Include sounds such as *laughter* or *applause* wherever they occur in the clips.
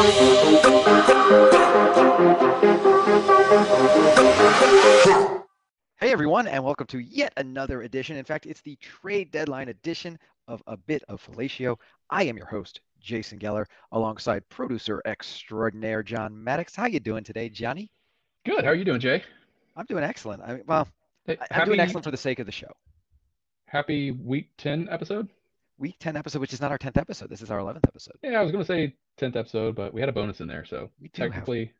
Hey everyone, and welcome to yet another edition. In fact, it's the trade deadline edition of A Bit of Fellatio. I am your host, Jason Geller, alongside producer extraordinaire John Maddox. How you doing today, Johnny? Good. How are you doing, Jay? I'm doing excellent. I mean, well, Hey, I'm doing excellent for the sake of the show. Happy week 10 episode? Week 10 episode, which is not our 10th episode. This is our 11th episode. Yeah, I was going to say 10th episode, but we had a bonus in there. So do have, technically,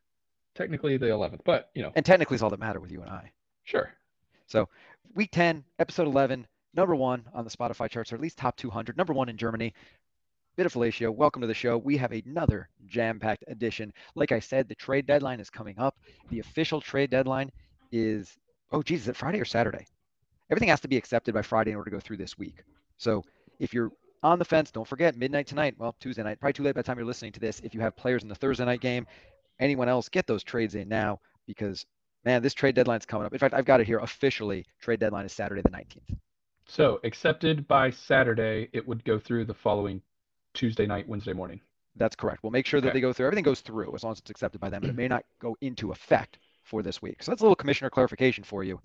technically the 11th, but you know, and technically it's all that matter with you and I. sure. So, week 10, episode 11, number one on the Spotify charts, or at least top 200, number one in Germany. Bit of fellatio. Welcome to the show. We have another jam-packed edition. Like I said, the trade deadline is coming up. The official trade deadline is oh geez, is it Friday or Saturday? Everything has to be accepted by Friday in order to go through this week. So if you're on the fence, don't forget midnight tonight. Well, Tuesday night, probably too late by the time you're listening to this. If you have players in the Thursday night game, anyone else, get those trades in now because man, this trade deadline's coming up. In fact, I've got it here officially. Trade deadline is Saturday the 19th. So accepted by Saturday, it would go through the following Tuesday night, Wednesday morning. That's correct. We'll make sure that Okay. they go through. Everything goes through as long as it's accepted by them, but it may not go into effect for this week. So that's a little commissioner clarification for you.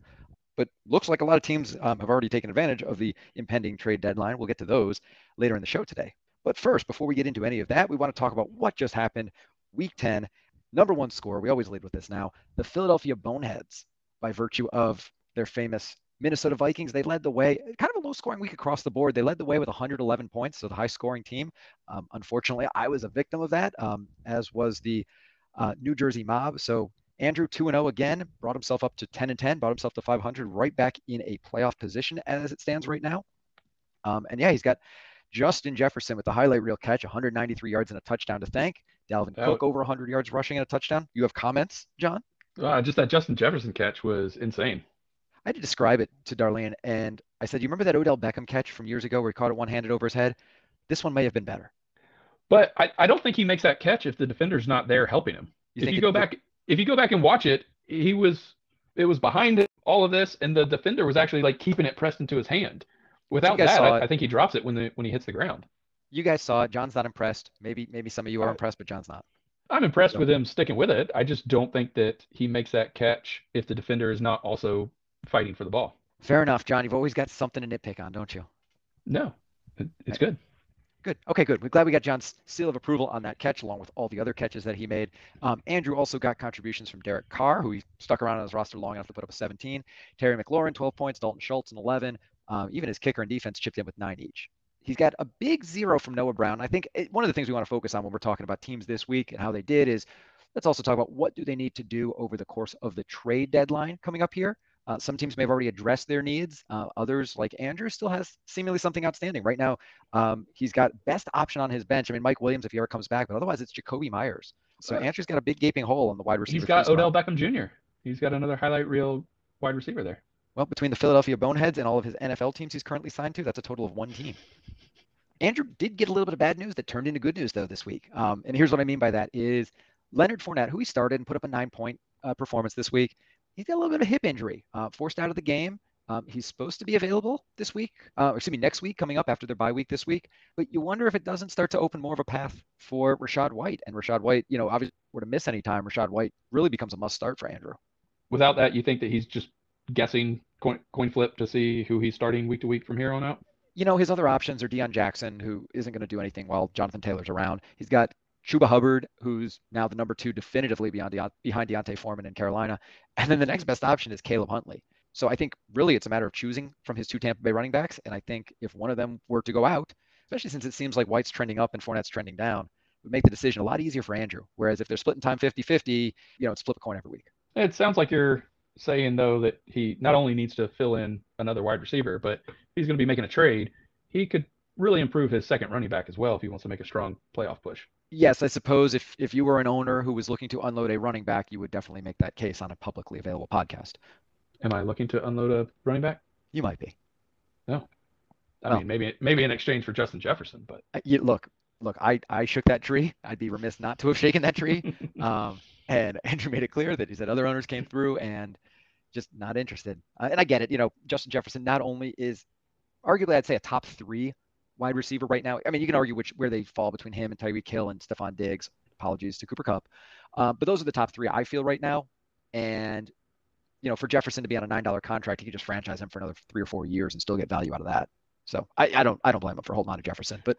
But looks like a lot of teams um, have already taken advantage of the impending trade deadline. We'll get to those later in the show today. But first, before we get into any of that, we want to talk about what just happened. Week 10, number one score. We always lead with this now. The Philadelphia Boneheads, by virtue of their famous Minnesota Vikings, they led the way. Kind of a low scoring week across the board. They led the way with 111 points, so the high scoring team. Um, unfortunately, I was a victim of that, um, as was the uh, New Jersey Mob. So Andrew 2 0 again, brought himself up to 10 and 10, brought himself to 500, right back in a playoff position as it stands right now. Um, and yeah, he's got Justin Jefferson with the highlight reel catch, 193 yards and a touchdown to thank. Dalvin That Cook over 100 yards rushing and a touchdown. You have comments, John? Uh, just that Justin Jefferson catch was insane. I had to describe it to Darlene, and I said, "You remember that Odell Beckham catch from years ago where he caught it one-handed over his head? This one may have been better." But I, I don't think he makes that catch if the defender's not there helping him. You if you it- go back, if you go back and watch it, he was it was behind all of this, and the defender was actually like keeping it pressed into his hand. Without guys that, I. I think he drops it when the when he hits the ground. You guys saw it. John's not impressed. Maybe, maybe some of you are impressed, but John's not. I'm impressed with him sticking with it. I just don't think that he makes that catch if the defender is not also fighting for the ball. Fair enough, John. You've always got something to nitpick on, don't you? No, it's good. Good. Okay, good. We're glad we got John's seal of approval on that catch, along with all the other catches that he made. Um, Andrew also got contributions from Derek Carr, who he stuck around on his roster long enough to put up a 17. Terry McLaurin, 12 points. Dalton Schultz, an 11. Um, even his kicker and defense chipped in with nine each. He's got a big zero from Noah Brown. I think it, one of the things we want to focus on when we're talking about teams this week and how they did is let's also talk about what do they need to do over the course of the trade deadline coming up here. Uh, some teams may have already addressed their needs. Uh, others, like Andrew, still has seemingly something outstanding. Right now, um, he's got best option on his bench. I mean, Mike Williams, if he ever comes back, but otherwise it's Jakobi Meyers. So Andrew's got a big gaping hole on the wide receiver. He's got Odell spot. Beckham Jr. He's got another highlight reel wide receiver there. Well, between the Philadelphia Boneheads and all of his NFL teams he's currently signed to, that's a total of one team. Andrew did get a little bit of bad news that turned into good news though this week. Um, and here's what I mean by that: is Leonard Fournette, who he started and put up a nine-point uh, performance this week, he's got a little bit of a hip injury, uh, forced out of the game. Um, he's supposed to be available this week, uh, or excuse me, next week, coming up after their bye week this week. But you wonder if it doesn't start to open more of a path for Rachaad White. And Rachaad White, you know, obviously, were to miss any time, Rachaad White really becomes a must start for Andrew. Without that, you think that he's just guessing coin, coin flip to see who he's starting week to week from here on out? you know, his other options are Deon Jackson, who isn't going to do anything while Jonathan Taylor's around. He's got Chuba Hubbard, who's now the number two definitively beyond Deont- behind D'Onta Foreman in Carolina. And then the next best option is Caleb Huntley. So I think really it's a matter of choosing from his two Tampa Bay running backs. And I think if one of them were to go out, especially since it seems like White's trending up and Fournette's trending down, it would make the decision a lot easier for Andrew. Whereas if they're splitting time 50 50, you know, it's flip a coin every week. It sounds like you're saying though that he not only needs to fill in another wide receiver, but he's going to be making a trade. He could really improve his second running back as well if he wants to make a strong playoff push. Yes, I suppose if, if you were an owner who was looking to unload a running back, you would definitely make that case on a publicly available podcast. Am I looking to unload a running back? You might be. No. I Well- mean, maybe maybe in exchange for Justin Jefferson, but Uh, You, look, look, I, I shook that tree. I'd be remiss not to have shaken that tree. *laughs* Um, and Andrew made it clear that he said other owners came through and just not interested. Uh, and I get it. You know, Justin Jefferson not only is arguably, I'd say, a top three wide receiver right now. I mean, you can argue which where they fall between him and Tyreek Hill and Stefon Diggs. Apologies to Cooper Kupp, Uh, but those are the top three I feel right now. And you know, for Jefferson to be on a nine dollar contract, he could just franchise him for another three or four years and still get value out of that. So I, I don't I don't blame him for holding on to Jefferson, but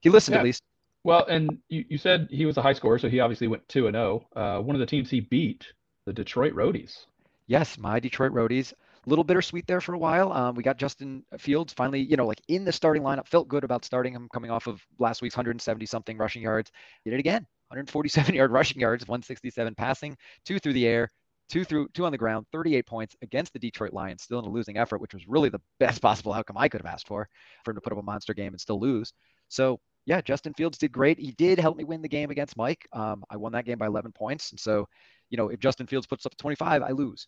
he listened yeah. at least. Well, and you, you said he was a high scorer, so he obviously went two and zero. Oh. Uh, one of the teams he beat, the Detroit Roadies. Yes, my Detroit Roadies. Little bittersweet there for a while. Um, we got Justin Fields finally, you know, like in the starting lineup. Felt good about starting him coming off of last week's 170 something rushing yards. Did it again. 147 *laughs* yard rushing yards, 167 passing, two through the air, two through two on the ground, 38 points against the Detroit Lions, still in a losing effort, which was really the best *laughs* possible outcome I could have asked for, for him to put up a monster game and still lose. So yeah, Justin Fields did great. He did help me win the game against Mike. Um, I won that game by 11 points. And so, you know, if Justin Fields puts up 25, I lose.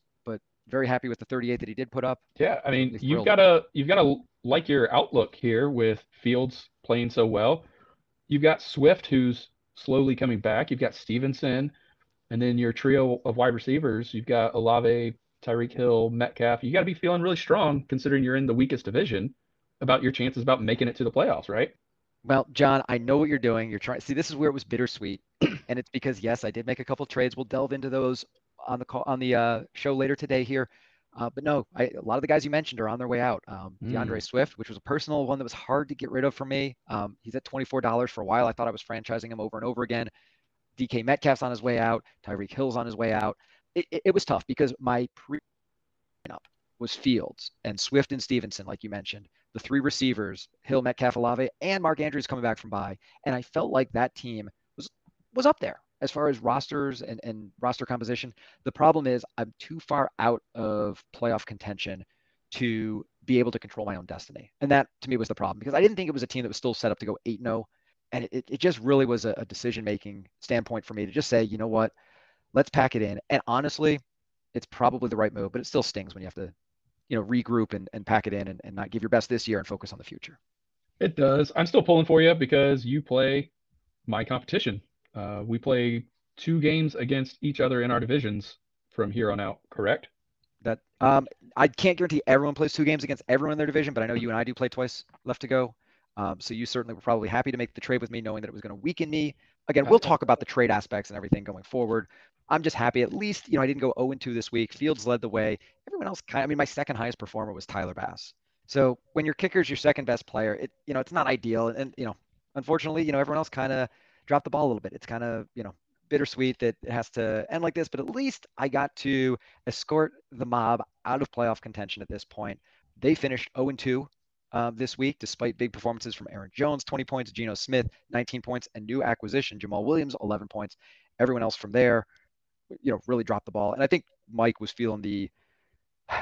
Very happy with the 38 that he did put up. Yeah, I mean, you've got to you've got to like your outlook here with Fields playing so well. You've got Swift who's slowly coming back. You've got Stevenson, and then your trio of wide receivers. You've got Olave, Tyreek Hill, Metcalf. You got to be feeling really strong considering you're in the weakest division about your chances about making it to the playoffs, right? Well, John, I know what you're doing. You're trying. See, this is where it was bittersweet, *clears throat* and it's because yes, I did make a couple trades. We'll delve into those on the call on the uh, show later today here. Uh, but no, I, a lot of the guys you mentioned are on their way out. Um, mm. Swift, which was a personal one that was hard to get rid of for me. Um, he's at $24 for a while. I thought I was franchising him over and over again. DK Metcalf's on his way out. Tyreek Hill's on his way out. It, it, it was tough because my pre up was Fields and Swift and Stevenson, like you mentioned the three receivers, Hill, Metcalf, Olave, and Mark Andrews coming back from bye. And I felt like that team was was up there as far as rosters and, and roster composition. The problem is I'm too far out of playoff contention to be able to control my own destiny. And that to me was the problem because I didn't think it was a team that was still set up to go 8 0. And oh. it, it just really was a, a decision making standpoint for me to just say, you know what, let's pack it in. And honestly, it's probably the right move, but it still stings when you have to you know regroup and, and pack it in and, and not give your best this year and focus on the future it does i'm still pulling for you because you play my competition uh, we play two games against each other in our divisions from here on out correct that um, i can't guarantee everyone plays two games against everyone in their division but i know you and i do play twice left to go um, so you certainly were probably happy to make the trade with me knowing that it was going to weaken me again we'll talk about the trade aspects and everything going forward I'm just happy. At least, you know, I didn't go 0 2 this week. Fields led the way. Everyone else kind of, I mean, my second highest performer was Tyler Bass. So when your kicker is your second best player, it, you know, it's not ideal. And, you know, unfortunately, you know, everyone else kind of dropped the ball a little bit. It's kind of, you know, bittersweet that it has to end like this, but at least I got to escort the mob out of playoff contention at this point. They finished 0 2 uh, this week, despite big performances from Aaron Jones, 20 points, Geno Smith, 19 points, and new acquisition, Jamaal Williams, 11 points. Everyone else from there you know, really dropped the ball. And I think Mike was feeling the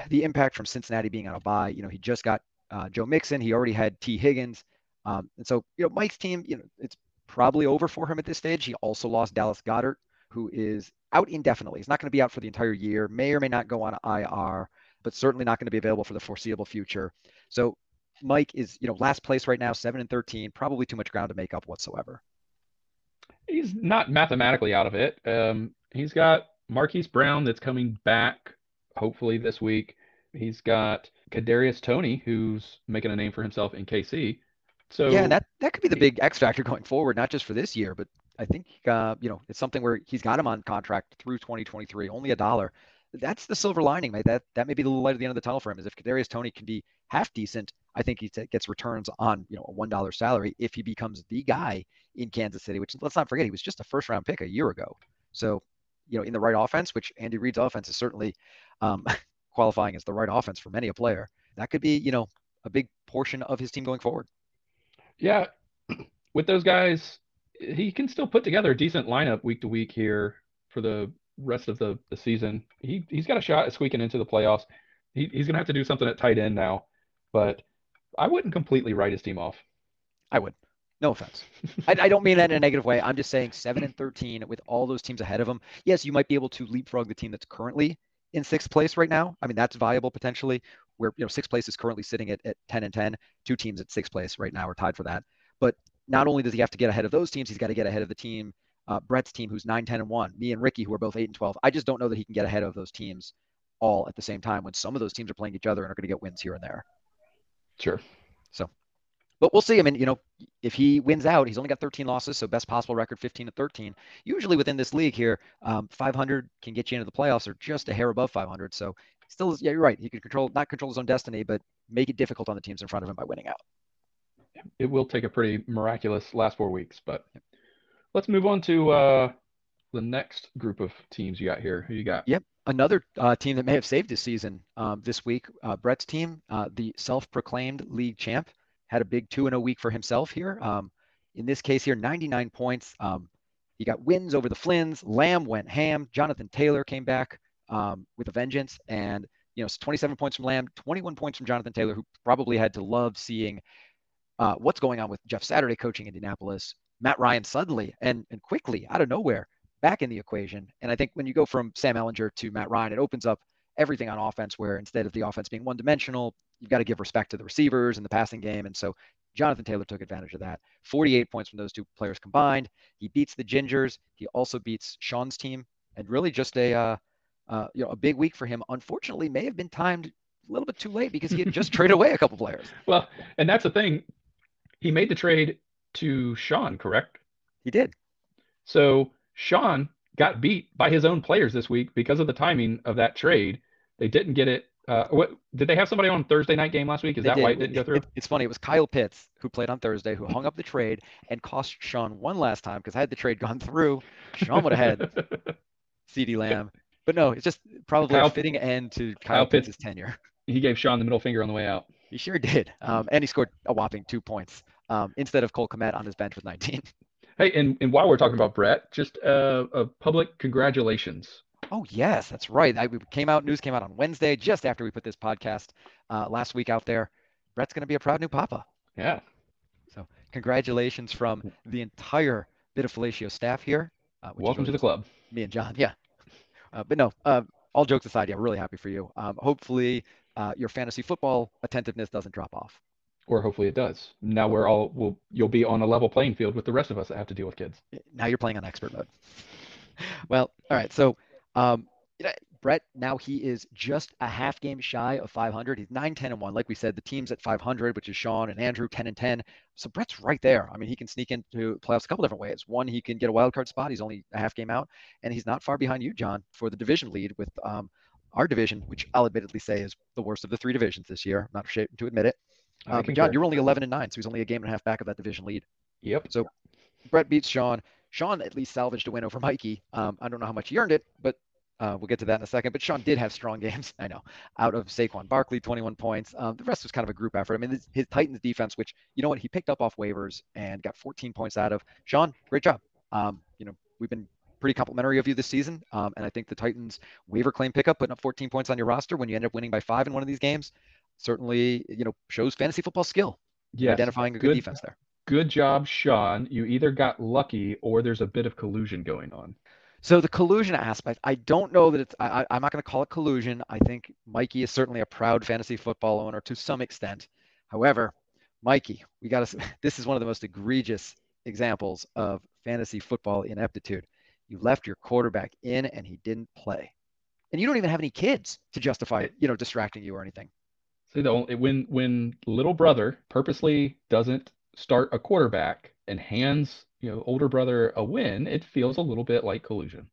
the impact from Cincinnati being on a bye. You know, he just got uh, Joe Mixon. He already had Tee Higgins. Um, and so, you know, Mike's team, you know, it's probably over for him at this stage. He also lost Dallas Goedert, who is out indefinitely. He's not going to be out for the entire year, may or may not go on IR, but certainly not going to be available for the foreseeable future. So Mike is, you know, last place right now, seven and 13, probably too much ground to make up whatsoever. He's not mathematically out of it. Um, he's got Marquise Brown that's coming back hopefully this week. He's got Kadarius Toney who's making a name for himself in KC. So yeah, that that could be the big X factor going forward, not just for this year, but I think uh, you know it's something where he's got him on contract through 2023, only a dollar. That's the silver lining, mate. That that may be the light at the end of the tunnel for him. Is if Kadarius Toney can be half decent, I think he t- gets returns on you know a one dollar salary if he becomes the guy in Kansas City. Which let's not forget, he was just a first round pick a year ago. So you know, in the right offense, which Andy Reid's offense is certainly um, *laughs* qualifying as the right offense for many a player, that could be, you know, a big portion of his team going forward. Yeah, with those guys, he can still put together a decent lineup week to week here for the rest of the, the season. He he's got a shot at squeaking into the playoffs. He, he's gonna have to do something at tight end now, but I wouldn't completely write his team off. I would. No offense. I, I, don't mean that in a negative way. I'm just saying seven and 13 with all those teams ahead of them. Yes, you might be able to leapfrog the team that's currently in sixth place right now. I mean, that's viable potentially. Where you know sixth place is currently sitting at, at 10 and 10. Two teams at sixth place right now are tied for that. But not only does he have to get ahead of those teams, he's got to get ahead of the team, uh, Brett's team, who's 9, 10, and 1. Me and Ricky, who are both 8 and 12. I just don't know that he can get ahead of those teams all at the same time when some of those teams are playing each other and are going to get wins here and there. Sure. So but we'll see. I mean, you know, if he wins out, he's only got 13 losses, so best possible record 15 to 13. Usually within this league here, um, 500 can get you into the playoffs or just a hair above 500. So still, yeah, you're right. He can control, not control his own destiny, but make it difficult on the teams in front of him by winning out. It will take a pretty miraculous last four weeks, but let's move on to uh, the next group of teams you got here. Who you got? Yep. Another uh, team that may have saved his season um, this week, uh, Brett's team, uh, the self-proclaimed league champ had a big two in a week for himself here. Um, in this case here, 99 points. Um, he got wins over the Flynn's. Lamb went ham. Jonathan Taylor came back um, with a vengeance, and you know, 27 points from Lamb, 21 points from Jonathan Taylor, who probably had to love seeing uh, what's going on with Jeff Saturday coaching Indianapolis. Matt Ryan suddenly and and quickly out of nowhere back in the equation. And I think when you go from Sam Ehlinger to Matt Ryan, it opens up everything on offense where instead of the offense being one dimensional, you've got to give respect to the receivers and the passing game. And so Jonathan Taylor took advantage of that. 48 points from those two players combined. He beats the Gingers. He also beats Sean's team, and really just a uh, uh, you know a big week for him. Unfortunately, may have been timed a little bit too late because he had just traded away a couple players. *laughs* Well, and that's the thing. He made the trade to Sean, correct? He did. So Sean got beat by his own players this week because of the timing of that trade. They didn't get it uh, what did they have somebody on Thursday night game last week? Is They that why it didn't go through? it- it's funny. It was Kyle Pitts who played on Thursday who hung up the trade and cost Sean one last time because had the trade gone through, Sean would have had *laughs* CeeDee Lamb. But no, it's just probably Kyle- a fitting end to Kyle, Kyle Pitts- Pitts' tenure. *laughs* he gave Sean the middle finger on the way out. He sure did. Um, and he scored a whopping two points um, instead of Cole Kmet on his bench with 19. *laughs* Hey, and, and while we're talking about Brett, just uh, a public congratulations. Oh yes, that's right. I, we came out. News came out on Wednesday, just after we put this podcast uh, last week out there. Brett's going to be a proud new papa. Yeah. So congratulations from the entire Bit of Fellatio staff here. Uh, Welcome to the club. me and John. Yeah. Uh, but no, uh, all jokes aside, yeah, really happy for you. Um, hopefully, uh, your fantasy football attentiveness doesn't drop off. Or hopefully it does. Now we're all will you'll be on a level playing field with the rest of us that have to deal with kids. Now you're playing on expert mode. *laughs* well, all right. So, um, Brett, now he is just a half game shy of 500. He's 9, 10, and 1. Like we said, the team's at 500, which is Sean and Andrew, 10 and 10. So Brett's right there. I mean, he can sneak into playoffs a couple different ways. One, he can get a wild card spot. He's only a half game out, and he's not far behind you, John, for the division lead with um, our division, which I'll admittedly say is the worst of the three divisions this year. I'm not ashamed to admit it. Uh, but. John, you're only 11 and 9, so he's only a game and a half back of that division lead. Yep. So Brett beats Sean. Sean at least salvaged a win over Mikey. Um, I don't know how much he earned it, but uh, we'll get to that in a second. But Sean did have strong *laughs* games. I know. Out of Saquon Barkley, 21 points. Um, the rest was kind of a group effort. I mean, his, his Titans defense, which you know what, he picked up off waivers and got 14 points out of. Sean, great job. Um, you know, we've been pretty complimentary of you this season, um, and I think the Titans waiver claim pickup, putting up 14 points on your roster when you end up winning by five in one of these games, certainly you know shows fantasy football skill. Yes. Identifying a good Good- defense there. Good job, Sean. You either got lucky or there's a bit of collusion going on. So the collusion aspect, I don't know that it's. I, I'm not going to call it collusion. I think Mikey is certainly a proud fantasy football owner to some extent. However, Mikey, we got to. *laughs* This is one of the most egregious examples of fantasy football ineptitude. You left your quarterback in, and he didn't play, and you don't even have any kids to justify, you know, distracting you or anything. See, the only, when when little brother purposely doesn't start a quarterback and hands you know older brother a win, it feels a little bit like collusion.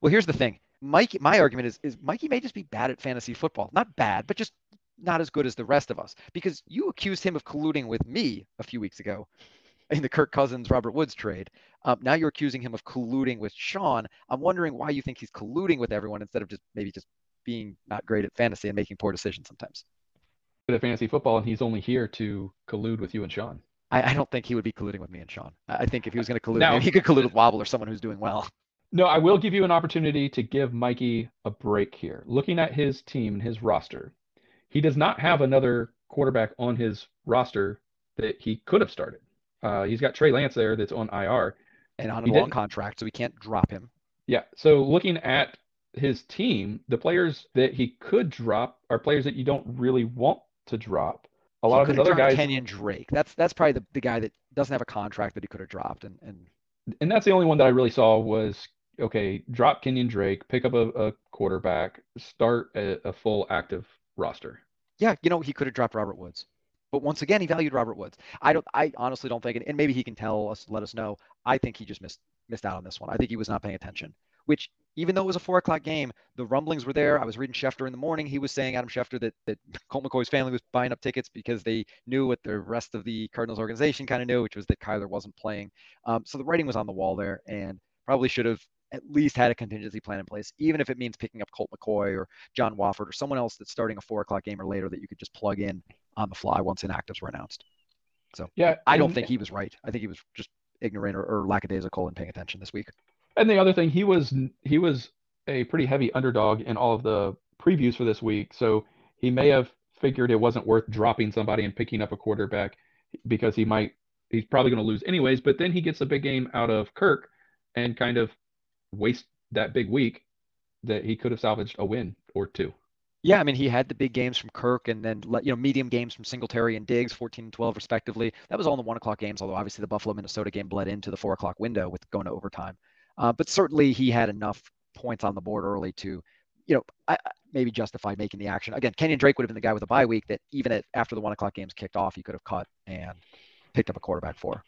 Well, here's the thing. Mikey, my argument is, is Mikey may just be bad at fantasy football. Not bad, but just not as good as the rest of us. Because you accused him of colluding with me a few weeks ago in the Kirk Cousins Robert Woods trade. Um, now you're accusing him of colluding with Sean. I'm wondering why you think he's colluding with everyone instead of just maybe just being not great at fantasy and making poor decisions sometimes. Good at fantasy football, and he's only here to collude with you and Sean. I, I don't think he would be colluding with me and Sean. I think if he was going to collude, Now- he could collude with Wobble or someone who's doing well. No, I will give you an opportunity to give Mikey a break here. Looking at his team and his roster, he does not have another quarterback on his roster that he could have started. Uh, he's got Trey Lance there that's on IR. And on a He long didn't. contract, so we can't drop him. Yeah. So looking at his team, the players that he could drop are players that you don't really want to drop. A lot He of have other guys, Kenyan Drake. That's that's probably the, the guy that doesn't have a contract that he could have dropped. And and and that's the only one that I really saw was okay, drop Kenyan Drake, pick up a, a quarterback, start a, a full active roster. yeah, you know, he could have dropped Robert Woods. But once again, he valued Robert Woods. I don't. I honestly don't think, and maybe he can tell us, let us know. I think he just missed missed out on this one. I think he was not paying attention. Which, even though it was a four o'clock game, the rumblings were there. I was reading Schefter in the morning. He was saying Adam Schefter that that *laughs* Colt McCoy's family was buying up tickets because they knew what the rest of the Cardinals organization kind of knew, which was that Kyler wasn't playing. Um, so the writing was on the wall there, and probably should have at least had a contingency plan in place, even if it means picking up Colt McCoy or John Wolford or someone else that's starting a four o'clock game or later that you could just plug in on the fly once inactives were announced. So yeah, I don't think he was right. I think he was just ignorant or, or lackadaisical in paying attention this week. And the other thing, he was he was a pretty heavy underdog in all of the previews for this week, so he may have figured it wasn't worth dropping somebody and picking up a quarterback because he might he's probably going to lose anyways. But then he gets a big game out of Kirk and kind of waste that big week that he could have salvaged a win or two. Yeah, I mean, he had the big games from Kirk and then you know medium games from Singletary and Diggs, 14 and 12 respectively. That was all in the one o'clock games, although obviously the Buffalo Minnesota game bled into the four o'clock window with going to overtime. Uh, but certainly he had enough points on the board early to, you know, I, maybe justify making the action. Again, Kenyan Drake would have been the guy with a bye week that even at, after the one o'clock games kicked off, he could have cut and picked up a quarterback for.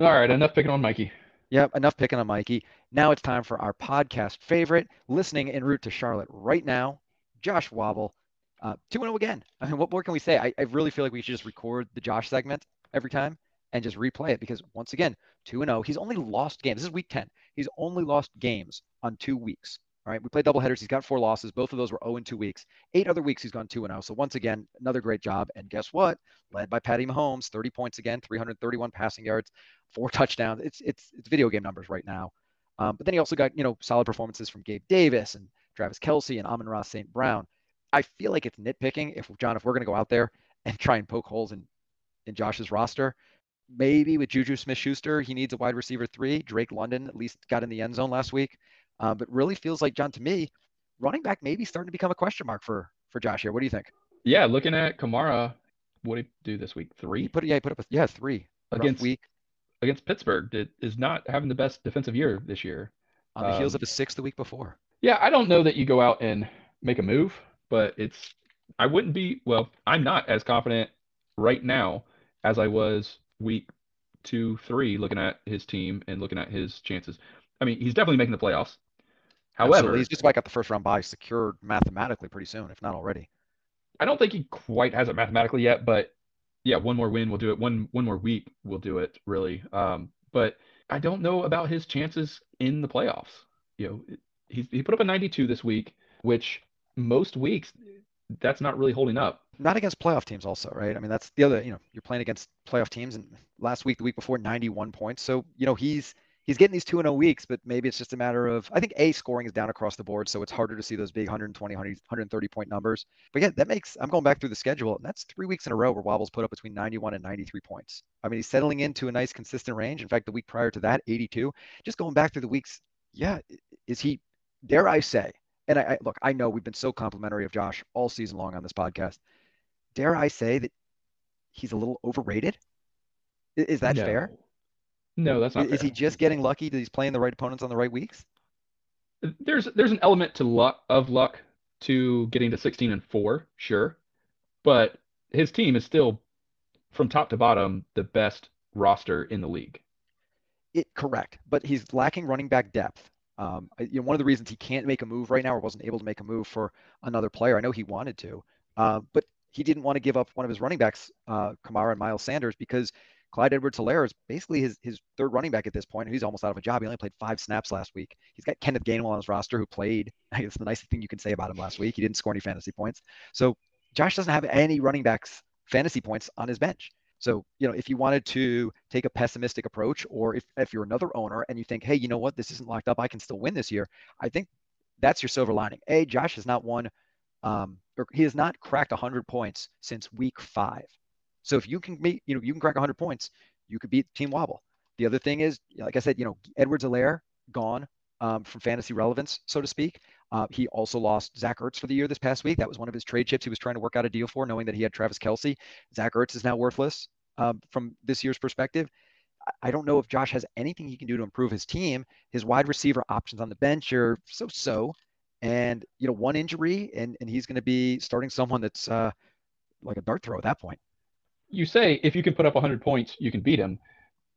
All right, enough picking on Mikey. Yep, enough picking on Mikey. Now it's time for our podcast favorite, listening en route to Charlotte right now, Josh Wobble. Uh, 2 0 again. I *laughs* mean, what more can we say? I, I really feel like we should just record the Josh segment every time and just replay it because, once again, 2 and 0. He's only lost games. This is week 10. He's only lost games on two weeks. All right, we played double headers. He's got four losses. Both of those were 0 in two weeks. Eight other weeks he's gone 2 0. So once again, another great job. And guess what? Led by Patty Mahomes, 30 points again, 331 passing yards, four touchdowns. It's it's it's video game numbers right now. Um, but then he also got you know solid performances from Gabe Davis and Travis Kelce and Amon-Ra St. Brown. I feel like it's nitpicking if John, if we're going to go out there and try and poke holes in in Josh's roster, maybe with Juju Smith-Schuster, he needs a wide receiver three. Drake London at least got in the end zone last week. Uh, but really feels like John to me, running back maybe starting to become a question mark for for Josh here. What do you think? Yeah, looking at Kamara, what did he do this week? Three. He put yeah, he put up a, yeah three against week against Pittsburgh. Did, is not having the best defensive year this year. On the um, heels of a six the week before. Yeah, I don't know that you go out and make a move, but it's I wouldn't be well. I'm not as confident right now as I was week two, three, looking at his team and looking at his chances. I mean, he's definitely making the playoffs. However, Absolutely. he's just about got the first round bye secured mathematically pretty soon, if not already. I don't think he quite has it mathematically yet, but yeah, one more win will do it. One one more week will do it really. Um, but I don't know about his chances in the playoffs. You know, he he put up a 92 this week, which most weeks that's not really holding up. Not against playoff teams, also, right? I mean, that's the other. You know, you're playing against playoff teams, and last week, the week before, 91 points. So you know, he's he's getting these two and 0 weeks, but maybe it's just a matter of I think a scoring is down across the board, so it's harder to see those big 120, 130 point numbers. But yeah, that makes I'm going back through the schedule, and that's three weeks in a row where Wobbles put up between 91 and 93 points. I mean, he's settling into a nice consistent range. In fact, the week prior to that, 82. Just going back through the weeks, yeah, is he? Dare I say? And I, I look, I know we've been so complimentary of Josh all season long on this podcast. Dare I say that he's a little overrated? Is that no. fair? No, that's not. Is fair. he just getting lucky that he's playing the right opponents on the right weeks? There's there's an element to luck of luck to getting to 16 and four, sure, but his team is still from top to bottom the best roster in the league. It correct, but he's lacking running back depth. Um, you know, one of the reasons he can't make a move right now or wasn't able to make a move for another player. I know he wanted to, uh, but he didn't want to give up one of his running backs, uh, Kamara and Miles Sanders, because Clyde Edwards Helaire is basically his, his third running back at this point. He's almost out of a job. He only played five snaps last week. He's got Kenneth Gainwell on his roster who played. *laughs* I guess the nicest thing you can say about him last week. He didn't score any fantasy points. So Josh doesn't have any running backs fantasy points on his bench. So, you know, if you wanted to take a pessimistic approach, or if, if you're another owner and you think, hey, you know what, this isn't locked up, I can still win this year, I think that's your silver lining. A, Josh has not won, um, or he has not cracked 100 points since week five. So if you can meet, you know, you can crack 100 points, you could beat Team Wobble. The other thing is, like I said, you know, Edwards Helaire gone um, from fantasy relevance, so to speak. Uh, he also lost Zach Ertz for the year this past week. That was one of his trade chips he was trying to work out a deal for, knowing that he had Travis Kelce. Zach Ertz is now worthless um, from this year's perspective. I don't know if Josh has anything he can do to improve his team. His wide receiver options on the bench are so-so, and you know, one injury, and and he's going to be starting someone that's uh, like a dart throw at that point. you say if you can put up 100 points, you can beat him.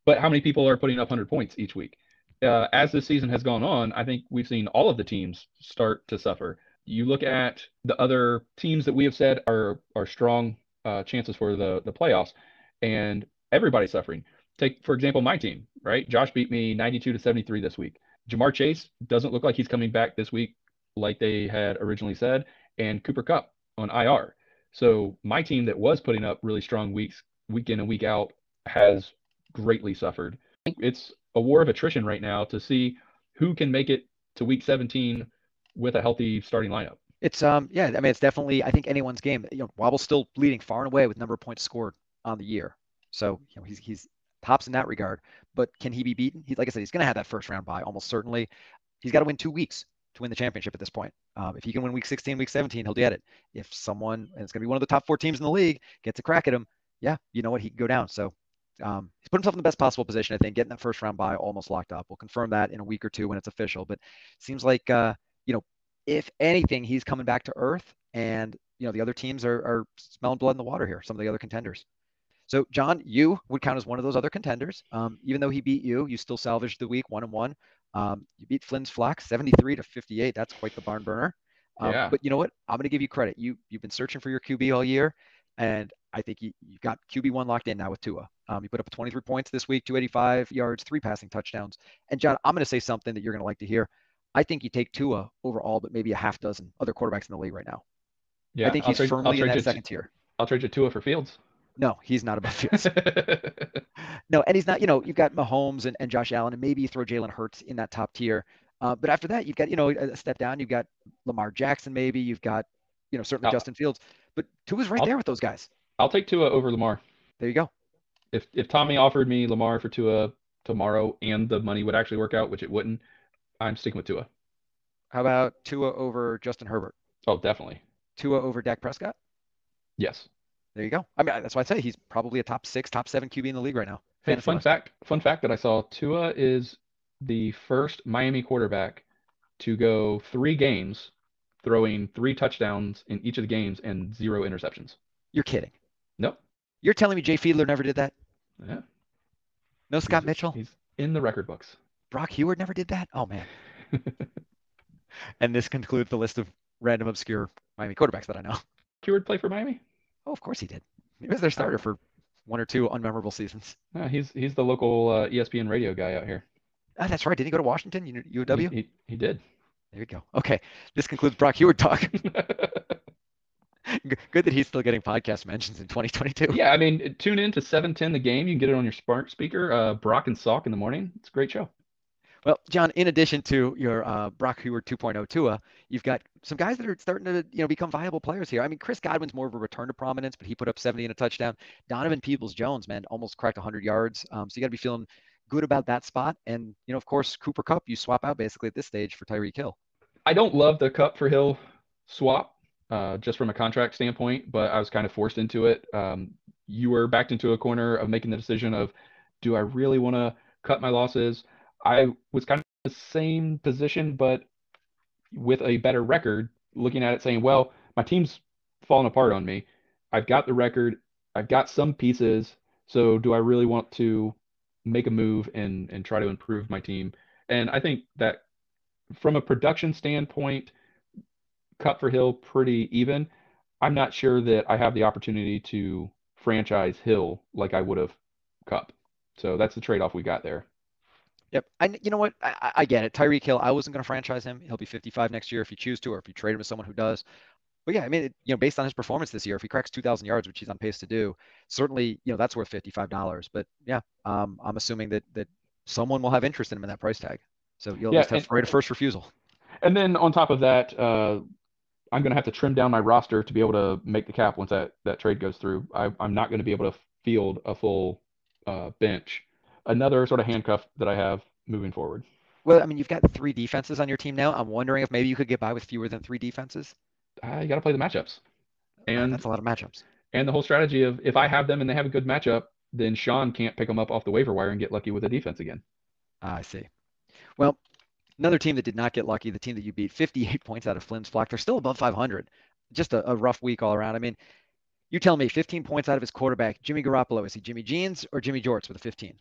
But how many people are putting up 100 points each week? Uh, as the season has gone on, I think we've seen all of the teams start to suffer. You look at the other teams that we have said are are strong uh, chances for the the playoffs, and everybody's suffering. Take for example my team, right? Josh beat me 92 to 73 this week. Ja'Marr Chase doesn't look like he's coming back this week like they had originally said, and Cooper Kupp on IR. So my team that was putting up really strong weeks, week in and week out, has greatly suffered. It's a war of attrition right now to see who can make it to week 17 with a healthy starting lineup. It's um yeah, I mean it's definitely I think anyone's game. You know, Wobble's still leading far and away with number of points scored on the year. So you know he's he's tops in that regard. But can he be beaten? He's like I said, he's going to have that first round bye almost certainly. He's got to win two weeks to win the championship at this point. Um, if he can win week 16, week 17, he'll get it. If someone, and it's going to be one of the top four teams in the league, gets a crack at him, yeah, you know what, he can go down. So um, he's put himself in the best possible position, I think, getting that first round bye almost locked up. We'll confirm that in a week or two when it's official. But seems like, uh, you know, if anything, he's coming back to earth, and you know the other teams are, are smelling blood in the water here. Some of the other contenders. So, John, you would count as one of those other contenders. Um, even though he beat you, you still salvaged the week one and one. Um, you beat Flynn's Flax 73 to 58. That's quite the barn burner. Um, yeah. But you know what? I'm going to give you credit. You you've been searching for your QB all year, and I think you you got QB one locked in now with Tua. Um, you put up 23 points this week, 285 yards, three passing touchdowns. And John, I'm going to say something that you're going to like to hear. I think you take Tua overall, but maybe a half dozen other quarterbacks in the league right now. Yeah, I think he's trade, firmly in that second tier. I'll trade you Tua for Fields. No, he's not above *laughs* Fields. no, and he's not, you know, you've got Mahomes and, and Josh Allen, and maybe you throw Jalen Hurts in that top tier. Uh, but after that, you've got, you know, a step down. You've got Lamar Jackson, maybe. You've got, you know, certainly Justin Fields. But Tua's right I'll, there with those guys. I'll take Tua over Lamar. There you go. If if Tommy offered me Lamar for Tua tomorrow and the money would actually work out, which it wouldn't, I'm sticking with Tua. How about Tua over Justin Herbert? Oh, definitely. Tua over Dak Prescott? Yes. There you go. I mean, that's why I say he's probably a top six, top seven QB in the league right now. Hey, fun fact, fun fact that I saw: Tua is the first Miami quarterback to go three games, throwing three touchdowns in each of the games and zero interceptions. You're kidding. Nope. You're telling me Jay Fiedler never did that? Yeah. No Scott he's, Mitchell? He's in the record books. Brock Huard never did that? Oh, man. *laughs* and this concludes the list of random obscure Miami quarterbacks that I know. Huard play for Miami? Oh, of course he did. He was their starter for one or two unmemorable seasons. Uh, he's he's the local uh, ESPN radio guy out here. Ah, that's right. Did he go to Washington, UW? He, he, he did. There you go. Okay, this concludes Brock Huard talk. *laughs* Good that he's still getting podcast mentions in 2022. Yeah, I mean, tune in to 710 the game. You can get it on your smart speaker. Uh, Brock and Salk in the morning. It's a great show. Well, John, in addition to your uh, Brock Huard 2.0 Tua, you've got some guys that are starting to you know become viable players here. I mean, Chris Godwin's more of a return to prominence, but he put up 70 and a touchdown. Donovan Peoples Jones, man, almost cracked 100 yards. Um, so you got to be feeling good about that spot. And you know, of course, Cooper Kupp, you swap out basically at this stage for Tyreek Hill. I don't love the Kupp for Hill swap, uh, just from a contract standpoint, but I was kind of forced into it. Um, you were backed into a corner of making the decision of, do I really want to cut my losses? I was kind of the same position, but with a better record, looking at it saying, well, my team's falling apart on me. I've got the record, I've got some pieces. So do I really want to make a move and and try to improve my team? And I think that from a production standpoint, Kupp for Hill pretty even. I'm not sure that I have the opportunity to franchise Hill like I would have Kupp. So that's the trade off we got there. Yep. And you know what? I, I get it. Tyreek Hill, I wasn't going to franchise him. He'll be 55 next year if you choose to, or if you trade him to someone who does. But yeah, I mean, it, you know, based on his performance this year, if he cracks 2,000 yards, which he's on pace to do, certainly, you know, that's worth $55. But yeah, um, I'm assuming that that someone will have interest in him in that price tag. So you'll yeah, just have and, right of first refusal. And then on top of that, uh, I'm going to have to trim down my roster to be able to make the cap once that, that trade goes through. I, am not going to be able to field a full uh, bench another sort of handcuff that I have moving forward. Well, I mean, you've got three defenses on your team now. I'm wondering if maybe you could get by with fewer than three defenses. Uh, you got to play the matchups, and that's a lot of matchups. And the whole strategy of if I have them and they have a good matchup, then Sean can't pick them up off the waiver wire and get lucky with a defense again. Ah, I see. Well, another team that did not get lucky, the team that you beat, 58 points out of Flynn's Flock. They're still above 500. Just a, a rough week all around. I mean, You tell me, 15 points out of his quarterback, Jimmy Garoppolo. Is he Jimmy Jeans or Jimmy Jorts with a 15?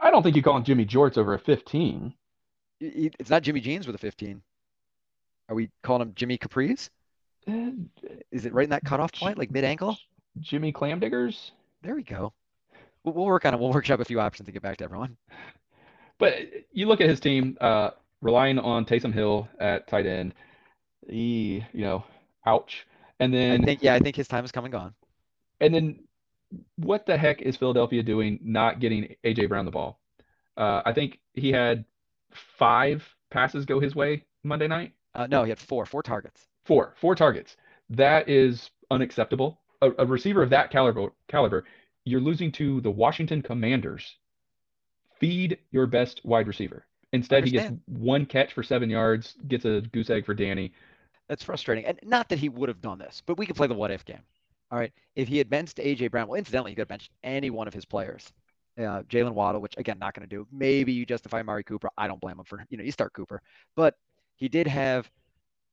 I don't think you call him Jimmy Jorts over a 15. It's not Jimmy Jeans with a 15. Are we calling him Jimmy Capri's? Uh, Is it right in that cutoff point, like mid ankle? Jimmy Clamdiggers? There we go. We'll, we'll, work on it. We'll workshop a few options to get back to everyone. But you look at his team, uh, relying on Taysom Hill at tight end. He, you know, ouch. And then I think, yeah, I think his time is come and gone. And then what the heck is Philadelphia doing not getting AJ Brown the ball? Uh, I think he had five passes go his way Monday night. Uh, no, he had four, four targets. Four, four targets. That is unacceptable. A, a receiver of that caliber, caliber, you're losing to the Washington Commanders. Feed your best wide receiver. Instead, he gets one catch for seven yards, gets a goose egg for Danny. That's frustrating. And not that he would have done this, but we can play the what if game. All right. If he had benched AJ Brown, well, incidentally, he could have benched any one of his players. Uh, Jaylen Waddle, which again, not going to do. Maybe you justify Mari Cooper. I don't blame him for, you know, you start Cooper. But he did have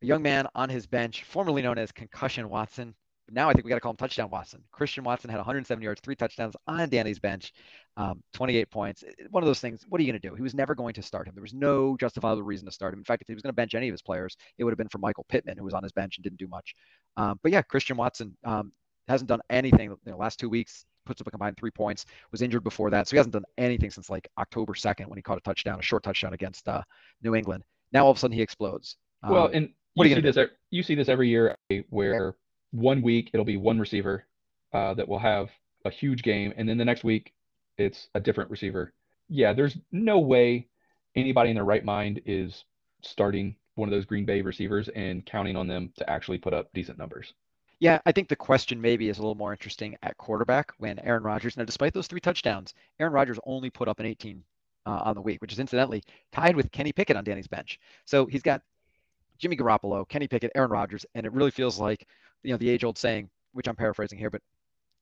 a young man on his bench, formerly known as Concussion Watson. Now I think we got to call him Touchdown Watson. Christian Watson had 107 yards, three touchdowns on Danny's bench, um, 28 points. One of those things. What are you going to do? He was never going to start him. There was no justifiable reason to start him. In fact, if he was going to bench any of his players, it would have been for Michael Pittman, who was on his bench and didn't do much. Um, but yeah, Christian Watson um, hasn't done anything. You know, last two weeks, puts up a combined three points. Was injured before that, so he hasn't done anything since like October 2nd when he caught a touchdown, a short touchdown against uh, New England. Now all of a sudden he explodes. Well, um, and you see this you see this every year where one week it'll be one receiver uh, that will have a huge game, and then the next week it's a different receiver. Yeah, there's no way anybody in their right mind is starting one of those Green Bay receivers and counting on them to actually put up decent numbers. Yeah, I think the question maybe is a little more interesting at quarterback when Aaron Rodgers. Now, despite those three touchdowns, Aaron Rodgers only put up an 18 uh, on the week, which is incidentally tied with Kenny Pickett on Danny's bench. So he's got Jimmy Garoppolo, Kenny Pickett, Aaron Rodgers, and it really feels like you know the age-old saying, which I'm paraphrasing here, but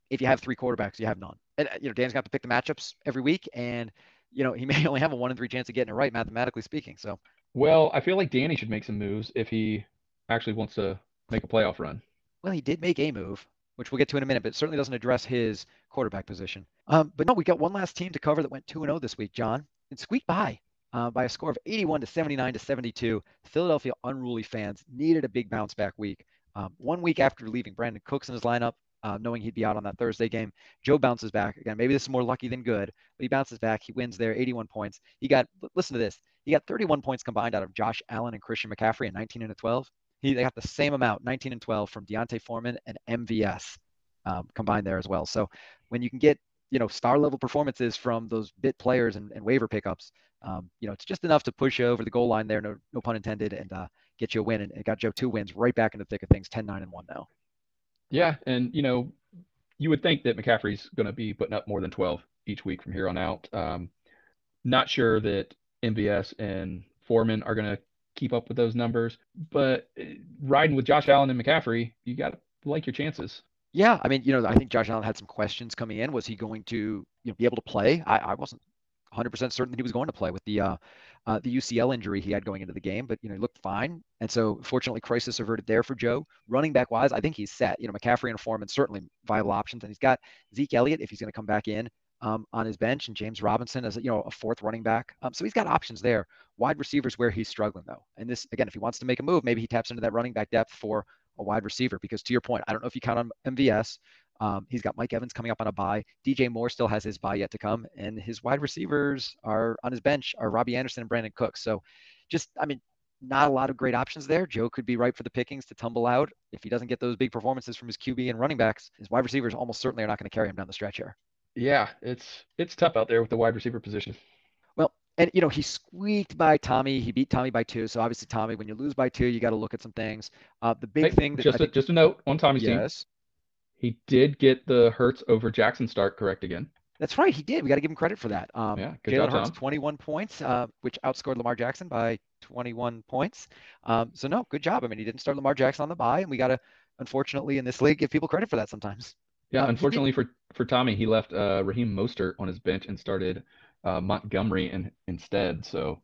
if you have three quarterbacks, you have none. And you know Dan's got to pick the matchups every week, and you know he *laughs* may only have a one in three chance of getting it right, mathematically speaking. So, well, I feel like Danny should make some moves if he actually wants to make a playoff run. Well, he did make a move, which we'll get to in a minute, but it certainly doesn't address his quarterback position. Um, but no, we got one last team to cover that went 2 0 this week, John, and squeaked by uh, by a score of 81 to 79 to 72. Philadelphia unruly fans needed a big bounce back week. Um, one week after leaving Brandin Cooks in his lineup, uh, knowing he'd be out on that Thursday game, Joe bounces back. Again, maybe this is more lucky than good, but he bounces back. He wins there, 81 points. He got, listen to this, he got 31 points combined out of Josh Allen and Christian McCaffrey in 19 and a 12. He they got the same amount, 19 and 12, from D'Onta Foreman and MVS um, combined there as well. So when you can get you know star level performances from those bit players and, and waiver pickups, um, you know it's just enough to push you over the goal line there, no no pun intended, and uh, get you a win. And it got Joe two wins right back in the thick of things, 10 9 and 1 now. Yeah, and you know you would think that McCaffrey's going to be putting up more than 12 each week from here on out. Um, not sure that MVS and Foreman are going to keep up with those numbers. But uh, riding with Josh Allen and McCaffrey, you got to like your chances. Yeah, I mean, you know, I think Josh Allen had some questions coming in. Was he going to you know, be able to play? I, I wasn't 100% certain that he was going to play with the uh, uh, the UCL injury he had going into the game, but you know he looked fine, and so fortunately crisis averted there for Joe. Running back wise, I think he's set. You know McCaffrey and Foreman certainly viable options, and he's got Zeke Elliott if he's going to come back in um, on his bench, and James Robinson as you know a fourth running back. Um, so he's got options there. Wide receivers where he's struggling though, and this again, if he wants to make a move, maybe he taps into that running back depth for a wide receiver. Because to your point, I don't know if you count on MVS. Um, he's got Mike Evans coming up on a bye. DJ Moore still has his bye yet to come, and his wide receivers are on his bench are Robbie Anderson and Brandin Cooks. So, just I mean, not a lot of great options there. Joe could be right for the pickings to tumble out if he doesn't get those big performances from his QB and running backs. His wide receivers almost certainly are not going to carry him down the stretch here. Yeah, it's it's tough out there with the wide receiver position. Well, and you know he squeaked by Tommy. He beat Tommy by two. So obviously, Tommy, when you lose by two, you got to look at some things. Uh, the big hey, thing. just a, just a note on Tommy's yes. team. He did get the Hurts over Jackson start correct again. That's right, he did. We got to give him credit for that. Um, yeah, good Jalen job, Hurts, 21 points, uh, which outscored Lamar Jackson by 21 points. Um, so no, good job. I mean, he didn't start Lamar Jackson on the bye, and we got to, unfortunately, in this league, give people credit for that sometimes. Yeah, unfortunately for for Tommy, he left uh, Raheem Mostert on his bench and started uh, Montgomery in, instead. So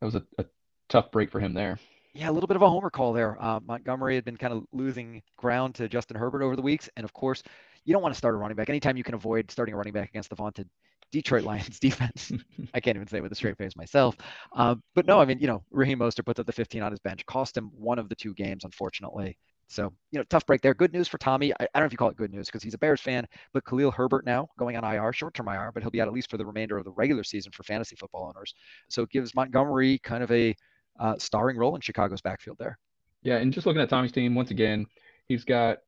that was a, a tough break for him there. Yeah, a little bit of a homer call there. Uh, Montgomery had been kind of losing ground to Justin Herbert over the weeks, and of course, you don't want to start a running back anytime you can avoid starting a running back against the vaunted Detroit *laughs* Lions defense. *laughs* I can't even say with a straight face myself. Uh, but no, I mean, you know, Raheem Mostert puts up the 15 on his bench, cost him one of the two games, unfortunately. So, you know, tough break there. Good news for Tommy. I, I don't know if you call it good news because he's a Bears fan, but Khalil Herbert now going on IR, short term IR, but he'll be out at least for the remainder of the regular season for fantasy football owners. So it gives Montgomery kind of a uh, starring role in Chicago's backfield there. Yeah. And just looking at Tommy's team, once again, he's got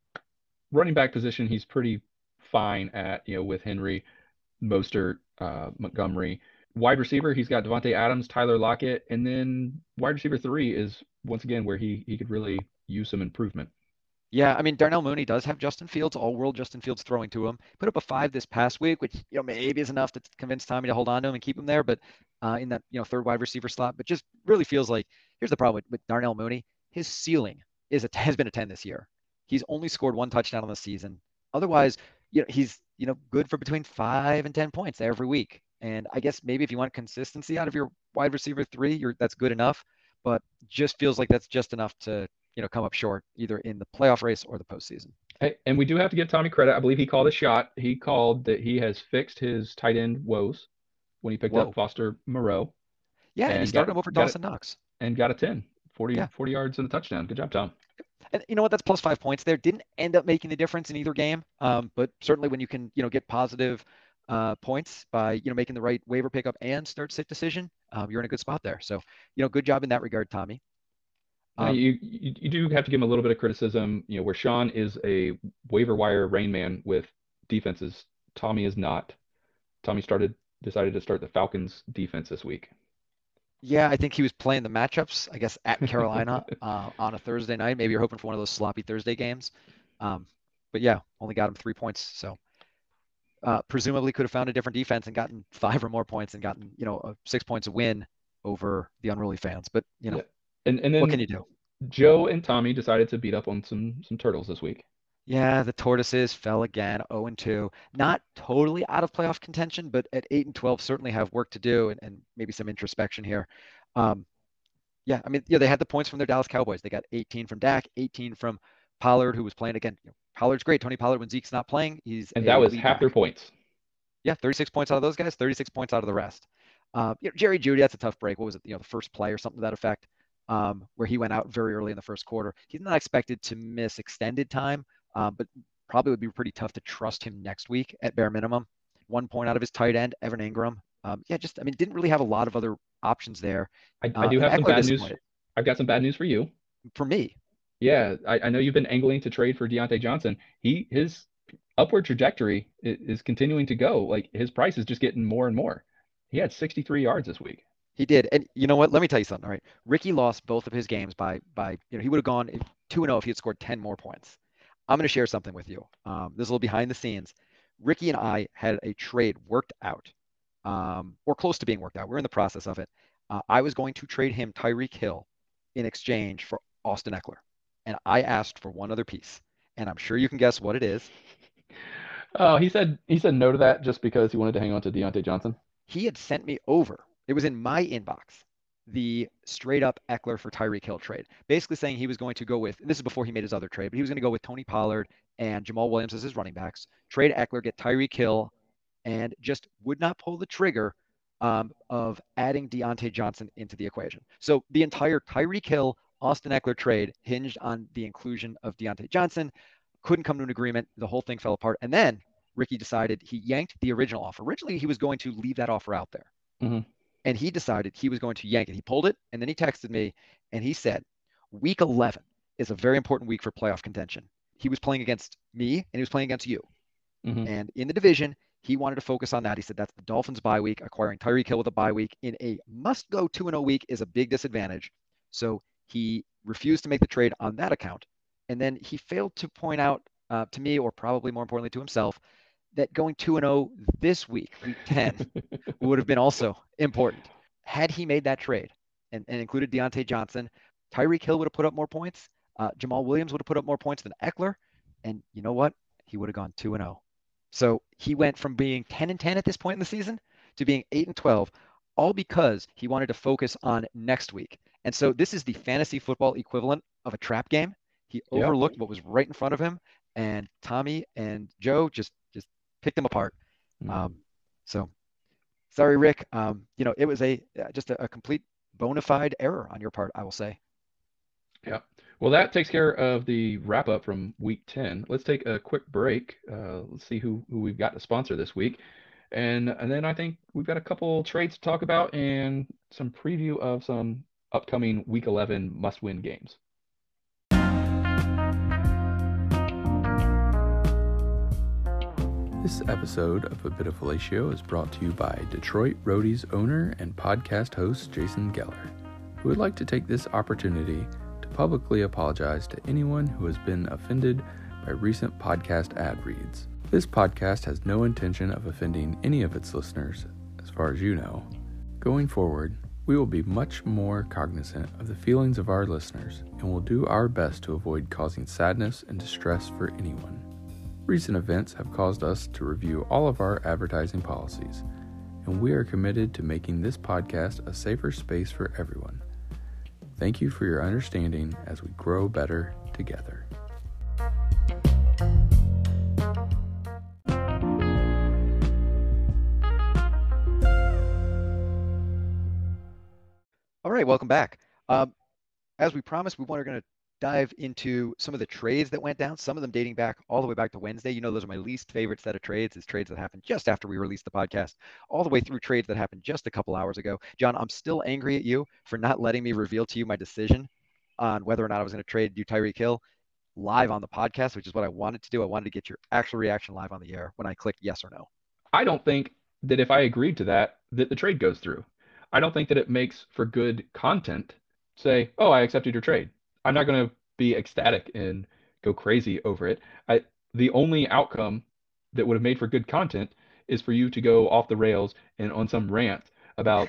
running back position, he's pretty fine at, you know, with Henry, Mostert, uh, Montgomery. Wide receiver, he's got Davante Adams, Tyler Lockett, and then wide receiver three is once again where he he could really use some improvement. Yeah, I mean Darnell Mooney does have Justin Fields, all world Justin Fields throwing to him. Put up a five this past week, which you know maybe is enough to convince Tommy to hold on to him and keep him there, but uh, in that you know third wide receiver slot. But just really feels like here's the problem with, with Darnell Mooney. His ceiling is a, *laughs* has been a 10 this year. He's only scored one touchdown on the season. Otherwise, you know he's you know good for between five and 10 points every week. And I guess maybe if you want consistency out of your wide receiver three, you're that's good enough. But just feels like that's just enough to you know come up short either in the playoff race or the postseason. Hey, and we do have to give Tommy credit. I believe he called a shot. He called that he has fixed his tight end woes when he picked Whoa. up Foster Moreau. Yeah, and, he started got, him over Dawson Knox. And got a 10, 40, yeah. 40 yards and a touchdown. Good job, Tom. And you know what? That's plus five points there. Didn't end up making the difference in either game. Um, but certainly when you can, you know, get positive uh, points by, you know, making the right waiver pickup and start sit decision, um, you're in a good spot there. So, you know, good job in that regard, Tommy. Um, you, you, you do have to give him a little bit of criticism, you know, where Sean is a waiver wire rain man with defenses. Tommy is not. Tommy started decided to start the Falcons defense this week. Yeah, I think he was playing the matchups, I guess, at *laughs* Carolina uh, on a Thursday night. Maybe you're hoping for one of those sloppy Thursday games. Um, but yeah, only got him three points. So uh, presumably could have found a different defense and gotten five or more points and gotten, you know, six points a win over the unruly fans. But, you know, yeah. And and then what can you do? Joe and Tommy decided to beat up on some some turtles this week. Yeah, the tortoises fell again, 0 and 2. Not totally out of playoff contention, but at 8 and 12 certainly have work to do and, and maybe some introspection here. Um, yeah, I mean, yeah, they had the points from their Dallas Cowboys. They got 18 from Dak, 18 from Pollard, who was playing again. You know, Pollard's great. Tony Pollard, when Zeke's not playing, he's and that was half back. their points. Yeah, 36 points out of those guys, 36 points out of the rest. Uh, you know, Jerry Jeudy, that's a tough break. What was it? You know, the first play or something to that effect um, where he went out very early in the first quarter. He's not expected to miss extended time, um, but probably would be pretty tough to trust him next week at bare minimum. One point out of his tight end, Evan Engram. Um, yeah, just I mean, didn't really have a lot of other options there. I, I do uh, have some bad news. I've got some bad news for you. For me. Yeah, I, I know you've been angling to trade for Diontae Johnson. He his upward trajectory is, is continuing to go. Like his price is just getting more and more. He had 63 yards this week. He did, and you know what? Let me tell you something. All right, Ricky lost both of his games by by you know he would have gone two and zero oh if he had scored ten more points. I'm going to share something with you. Um, this is a little behind the scenes. Ricky and I had a trade worked out, um, or close to being worked out. We're in the process of it. Uh, I was going to trade him Tyreek Hill in exchange for Austin Ekeler, and I asked for one other piece, and I'm sure you can guess what it is. Oh, he said he said no to that just because he wanted to hang on to Diontae Johnson. He had sent me over it was in my inbox, the straight up Ekeler for Tyreek Hill trade, basically saying he was going to go with, this is before he made his other trade, but he was going to go with Tony Pollard and Jamaal Williams as his running backs, trade Ekeler, get Tyreek Hill, and just would not pull the trigger um, of adding Diontae Johnson into the equation. So the entire Tyreek Hill, Austin Ekeler trade hinged on the inclusion of Diontae Johnson. Couldn't come to an agreement. The whole thing fell apart. And then Ricky decided he yanked the original offer. Originally, he was going to leave that offer out there. Mm-hmm and he decided he was going to yank it. He pulled it, and then he texted me, and he said, "Week 11 is a very important week for playoff contention." He was playing against me, and he was playing against you. Mm-hmm. And in the division, he wanted to focus on that. He said that's the Dolphins' bye week. Acquiring Tyreek Hill with a bye week in a must-go two and zero week is a big disadvantage. So he refused to make the trade on that account, and then he failed to point out uh, to me, or probably more importantly to himself, that going 2 and 0 this week, week *laughs* 10, would have been also important. Had he made that trade and, and included Diontae Johnson, Tyreek Hill would have put up more points. Uh, Jamaal Williams would have put up more points than Ekeler. And you know what? He would have gone 2 and 0. So he went from being 10 and 10 at this point in the season to being 8 and 12, all because he wanted to focus on next week. And so this is the fantasy football equivalent of a trap game. He overlooked yep. what was right in front of him, and Tommy and Joe just just picked them apart. Mm-hmm. Um, so sorry, Rick. Um, you know, it was a uh, just a, a complete bona fide error on your part, I will say. Yeah. Well, that takes care of the wrap up from week 10. Let's take a quick break. Uh, let's see who, who we've got to sponsor this week. And, and then I think we've got a couple trades to talk about and some preview of some upcoming week 11 must win games. This episode of A Bit of Fellatio is brought to you by Detroit Roadies owner and podcast host Jason Geller, who would like to take this opportunity to publicly apologize to anyone who has been offended by recent podcast ad reads. This podcast has no intention of offending any of its listeners, as far as you know. Going forward, we will be much more cognizant of the feelings of our listeners and will do our best to avoid causing sadness and distress for anyone. Recent events have caused us to review all of our advertising policies, and we are committed to making this podcast a safer space for everyone. Thank you for your understanding as we grow better together. All right, welcome back. Um, as we promised, we are going to dive into some of the trades that went down, some of them dating back all the way back to Wednesday. You know, those are my least favorite set of trades, is trades that happened just after we released the podcast, all the way through trades that happened just a couple hours ago. John, I'm still angry at you for not letting me reveal to you my decision on whether or not I was going to trade you Tyreek Hill live on the podcast, which is what I wanted to do. I wanted to get your actual reaction live on the air when I clicked yes or no. I don't think that if I agreed to that, that the trade goes through. I don't think that it makes for good content. Say, oh, I accepted your trade I'm not going to be ecstatic and go crazy over it. I the only outcome that would have made for good content is for you to go off the rails and on some rant about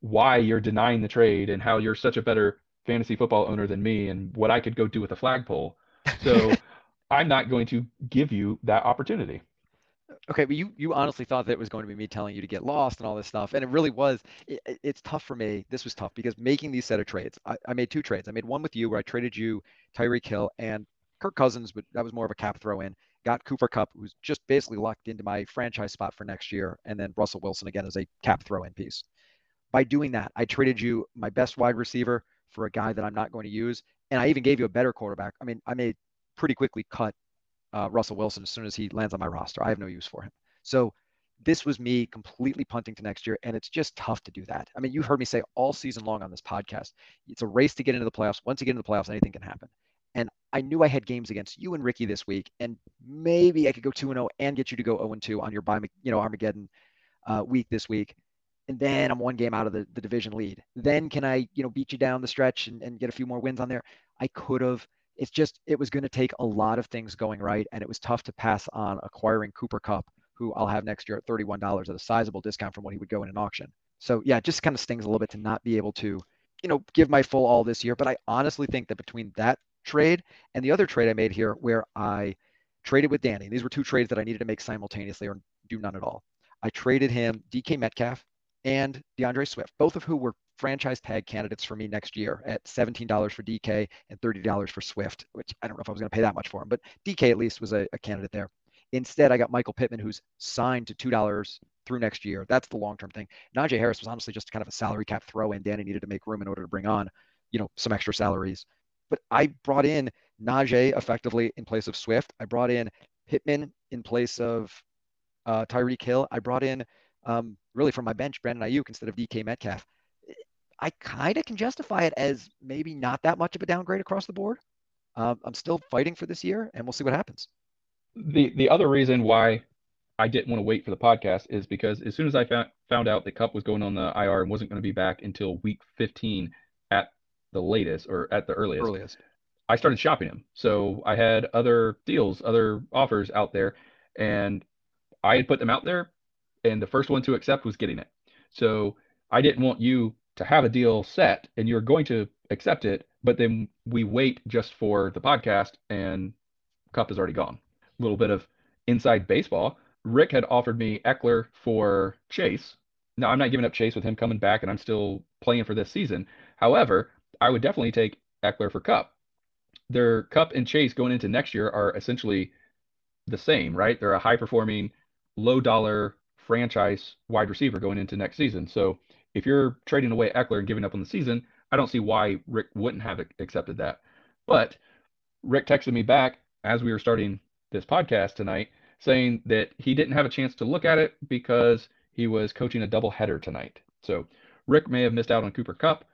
why you're denying the trade and how you're such a better fantasy football owner than me and what I could go do with a flagpole. So *laughs* I'm not going to give you that opportunity okay, but you you honestly thought that it was going to be me telling you to get lost and all this stuff, and it really was. It, it's tough for me. This was tough because making these set of trades, I, I made two trades. I made one with you where I traded you Tyreek Hill and Kirk Cousins, but that was more of a cap throw in. Got Cooper Kupp, who's just basically locked into my franchise spot for next year, and then Russell Wilson again as a cap throw in piece. By doing that, I traded you my best wide receiver for a guy that I'm not going to use, and I even gave you a better quarterback. I mean, I made pretty quickly cut uh, Russell Wilson as soon as he lands on my roster. I have no use for him. So this was me completely punting to next year, and it's just tough to do that. I mean, you heard me say all season long on this podcast, it's a race to get into the playoffs. Once you get into the playoffs, anything can happen. And I knew I had games against you and Ricky this week, and maybe I could go two and zero oh and get you to go zero and two on your you know Armageddon uh, week this week. And then I'm one game out of the, the division lead. Then can I, you know, beat you down the stretch and, and get a few more wins on there? I could have it's just it was going to take a lot of things going right, and it was tough to pass on acquiring Cooper Kupp, who I'll have next year at $31 at a sizable discount from what he would go in an auction. So yeah, it just kind of stings a little bit to not be able to, you know, give my full all this year. But I honestly think that between that trade and the other trade I made here, where I traded with Danny, these were two trades that I needed to make simultaneously or do none at all. I traded him DK Metcalf and DeAndre Swift, both of who were franchise tag candidates for me next year at $17 for DK and $30 for Swift, which I don't know if I was going to pay that much for him, but DK at least was a, a candidate there. Instead, I got Michael Pittman, who's signed to $2 through next year. That's the long term thing. Najee Harris was honestly just kind of a salary cap throw in. Danny needed to make room in order to bring on, you know, some extra salaries. But I brought in Najee effectively in place of Swift. I brought in Pittman in place of uh, Tyreek Hill. I brought in um, really from my bench Brandon Aiyuk instead of DK Metcalf. I kind of can justify it as maybe not that much of a downgrade across the board. Um, I'm still fighting for this year, and we'll see what happens. The the other reason why I didn't want to wait for the podcast is because as soon as I found found out that Kupp was going on the IR and wasn't going to be back until week 15 at the latest or at the earliest, earliest, I started shopping him. So I had other deals, other offers out there, and I had put them out there, and the first one to accept was getting it. So I didn't want you to have a deal set and you're going to accept it, but then we wait just for the podcast and Kupp is already gone. A little bit of inside baseball. Rick had offered me Ekeler for Chase. Now I'm not giving up Chase with him coming back and I'm still playing for this season. However, I would definitely take Ekeler for Kupp. Their Kupp and Chase going into next year are essentially the same, right? They're a high performing, low dollar franchise wide receiver going into next season. So if you're trading away Ekeler and giving up on the season, I don't see why Rick wouldn't have accepted that. But Rick texted me back as we were starting this podcast tonight saying that he didn't have a chance to look at it because he was coaching a double header tonight. So Rick may have missed out on Cooper Kupp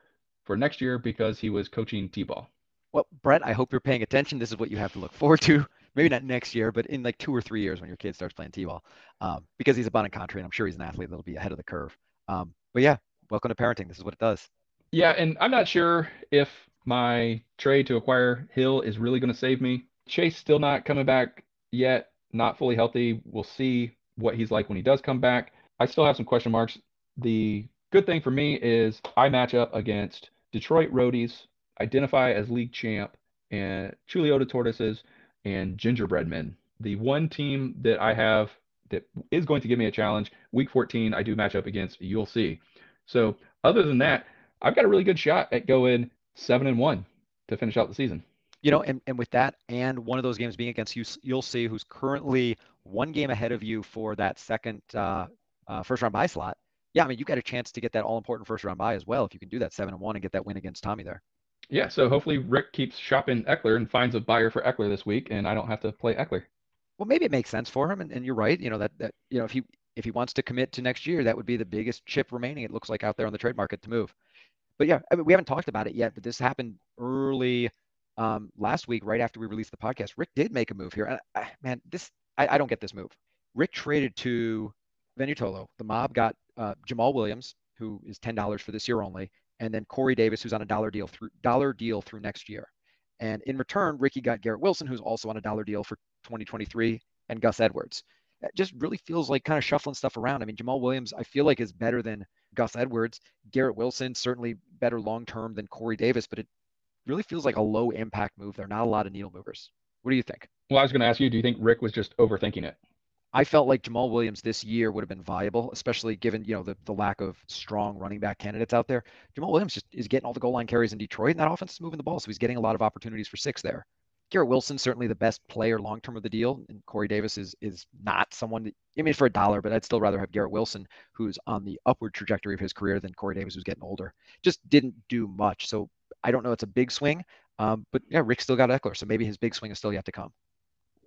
for next year because he was coaching T-ball. Well, Brett, I hope you're paying attention. This is what you have to look forward to. Maybe not next year, but in like two or three years when your kid starts playing T-ball, um, because he's a Bonnet country, and I'm sure he's an athlete that'll be ahead of the curve. Um, but yeah, welcome to parenting. This is what it does. Yeah, and I'm not sure if my trade to acquire Hill is really going to save me. Chase still not coming back yet, not fully healthy. We'll see what he's like when he does come back. I still have some question marks. The good thing for me is I match up against Detroit Roadies, identify as league champ, and Chuleota Tortoises and Gingerbread Men. The one team that I have that is going to give me a challenge, week 14, I do match up against, you'll see. So, other than that, I've got a really good shot at going seven and one to finish out the season. You know, and, and with that, and one of those games being against you, you'll see who's currently one game ahead of you for that second uh, uh, first round bye slot yeah, I mean, you got a chance to get that all important first round bye as well if you can do that seven and one and get that win against Tommy there. Yeah, so hopefully Rick keeps shopping Ekeler and finds a buyer for Ekeler this week, and I don't have to play Ekeler. Well, maybe it makes sense for him, and, and you're right. You know that that you know if he if he wants to commit to next year, that would be the biggest chip remaining. It looks like out there on the trade market to move. But yeah, I mean, we haven't talked about it yet, but this happened early um, last week, right after we released the podcast. Rick did make a move here, and I, man, this I, I don't get this move. Rick traded to Venutolo. The mob got uh, Jamaal Williams, who is ten dollars for this year only, and then Corey Davis, who's on a dollar deal through dollar deal through next year. And in return, Ricky got Garrett Wilson, who's also on a dollar deal for 2023, and Gus Edwards. It just really feels like kind of shuffling stuff around. I mean, Jamaal Williams, I feel like is better than Gus Edwards. Garrett Wilson, certainly better long term than Corey Davis, but it really feels like a low impact move. There are not a lot of needle movers. What do you think? Well, I was going to ask you, do you think Rick was just overthinking it? I felt like Jamaal Williams this year would have been viable, especially given you know the, the lack of strong running back candidates out there. Jamaal Williams just is getting all the goal line carries in Detroit, and that offense is moving the ball, so he's getting a lot of opportunities for six there. Garrett Wilson certainly the best player long term of the deal, and Corey Davis is is not someone that I mean for a dollar, but I'd still rather have Garrett Wilson, who's on the upward trajectory of his career, than Corey Davis, who's getting older. Just didn't do much, so I don't know. It's a big swing, um, but yeah, Rick still got Ekeler, so maybe his big swing is still yet to come.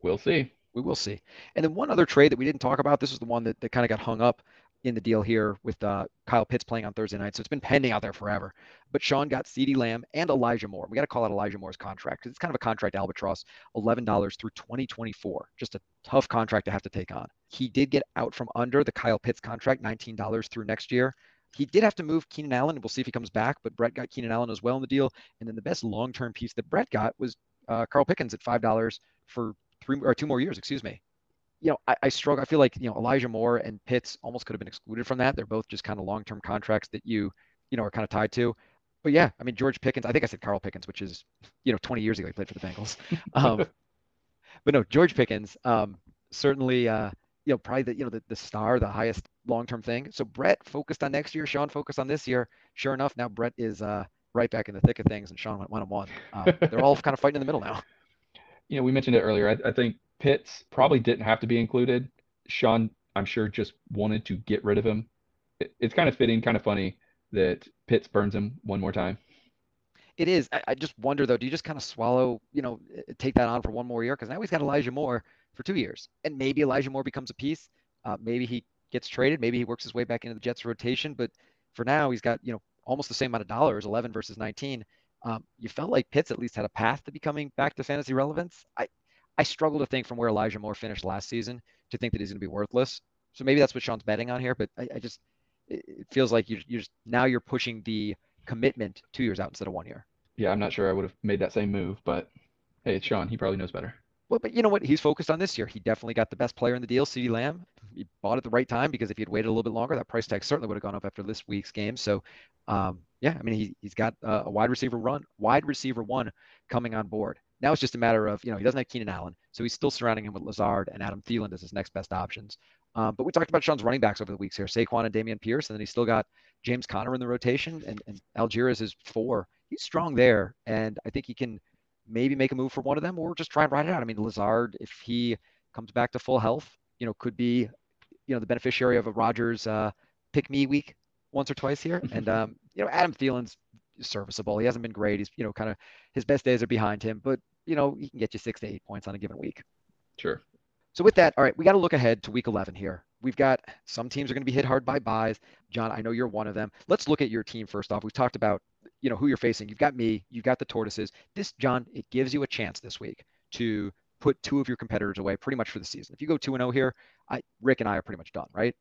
We'll see we will see. And then one other trade that we didn't talk about. This is the one that, that kind of got hung up in the deal here with uh, Kyle Pitts playing on Thursday night. So it's been pending out there forever. But Sean got CeeDee Lamb and Elijah Moore. We got to call out Elijah Moore's contract because it's kind of a contract albatross, $11 through 2024. Just a tough contract to have to take on. He did get out from under the Kyle Pitts contract, $19 through next year. He did have to move Keenan Allen, we'll see if he comes back. But Brett got Keenan Allen as well in the deal. And then the best long-term piece that Brett got was uh, Carl Pickens at $5 for three or two more years, excuse me you know, I, I, struggle. I feel like you know Elijah Moore and Pitts almost could have been excluded from that. They're both just kind of long-term contracts that you you know are kind of tied to. But yeah, I mean George Pickens. I think I said Carl Pickens, which is you know 20 years ago he played for the Bengals. *laughs* Um, but no, George Pickens um, certainly uh, you know probably the you know the, the star, the highest long-term thing. So Brett focused on next year. Sean focused on this year. Sure enough, now Brett is uh, right back in the thick of things, and Sean went one on one. Um, they're all kind of fighting in the middle now. You know, we mentioned it earlier. I, I think Pitts probably didn't have to be included. Sean, I'm sure, just wanted to get rid of him. It, it's kind of fitting, kind of funny that Pitts burns him one more time. It is. I, I just wonder though, do you just kind of swallow, you know, take that on for one more year? Because now he's got Elijah Moore for two years, and maybe Elijah Moore becomes a piece. Uh, maybe he gets traded. Maybe he works his way back into the Jets rotation. But for now, he's got you know almost the same amount of dollars, 11 versus 19. Um, you felt like Pitts at least had a path to becoming back to fantasy relevance. I I struggle to think from where Elijah Moore finished last season to think that he's going to be worthless. So maybe that's what Sean's betting on here. But I, I just it feels like you're, you're just, now you're pushing the commitment two years out instead of one year. Yeah, I'm not sure I would have made that same move, but hey, it's Sean. He probably knows better. Well, but you know what? He's focused on this year. He definitely got the best player in the deal, CeeDee Lamb. He bought at the right time because if he had waited a little bit longer, that price tag certainly would have gone up after this week's game. So, um, yeah, I mean, he, he's got a wide receiver run, wide receiver one coming on board. Now it's just a matter of, you know, he doesn't have Keenan Allen, so he's still surrounding him with Lazard and Adam Thielen as his next best options. Um, but we talked about Sean's running backs over the weeks here, Saquon and Dameon Pierce, and then he's still got James Conner in the rotation, and, and Allgeier is four he's strong there, and I think he can maybe make a move for one of them or just try and ride it out. I mean, Lazard, if he comes back to full health, you know, could be, you know, the beneficiary of a Rodgers uh, pick me week once or twice here. And *laughs* um, you know, Adam Thielen's serviceable. He hasn't been great. He's you know kind of his best days are behind him, but you know he can get you six to eight points on a given week. Sure. So with that, all right, we got to look ahead to week 11 here. We've got some teams are going to be hit hard by byes. John, I know you're one of them. Let's look at your team first off. We've talked about, you know, who you're facing. You've got me, you've got the tortoises. This, John, it gives you a chance this week to put two of your competitors away pretty much for the season. If you go 2 and 0 here, I Rick and I are pretty much done, right?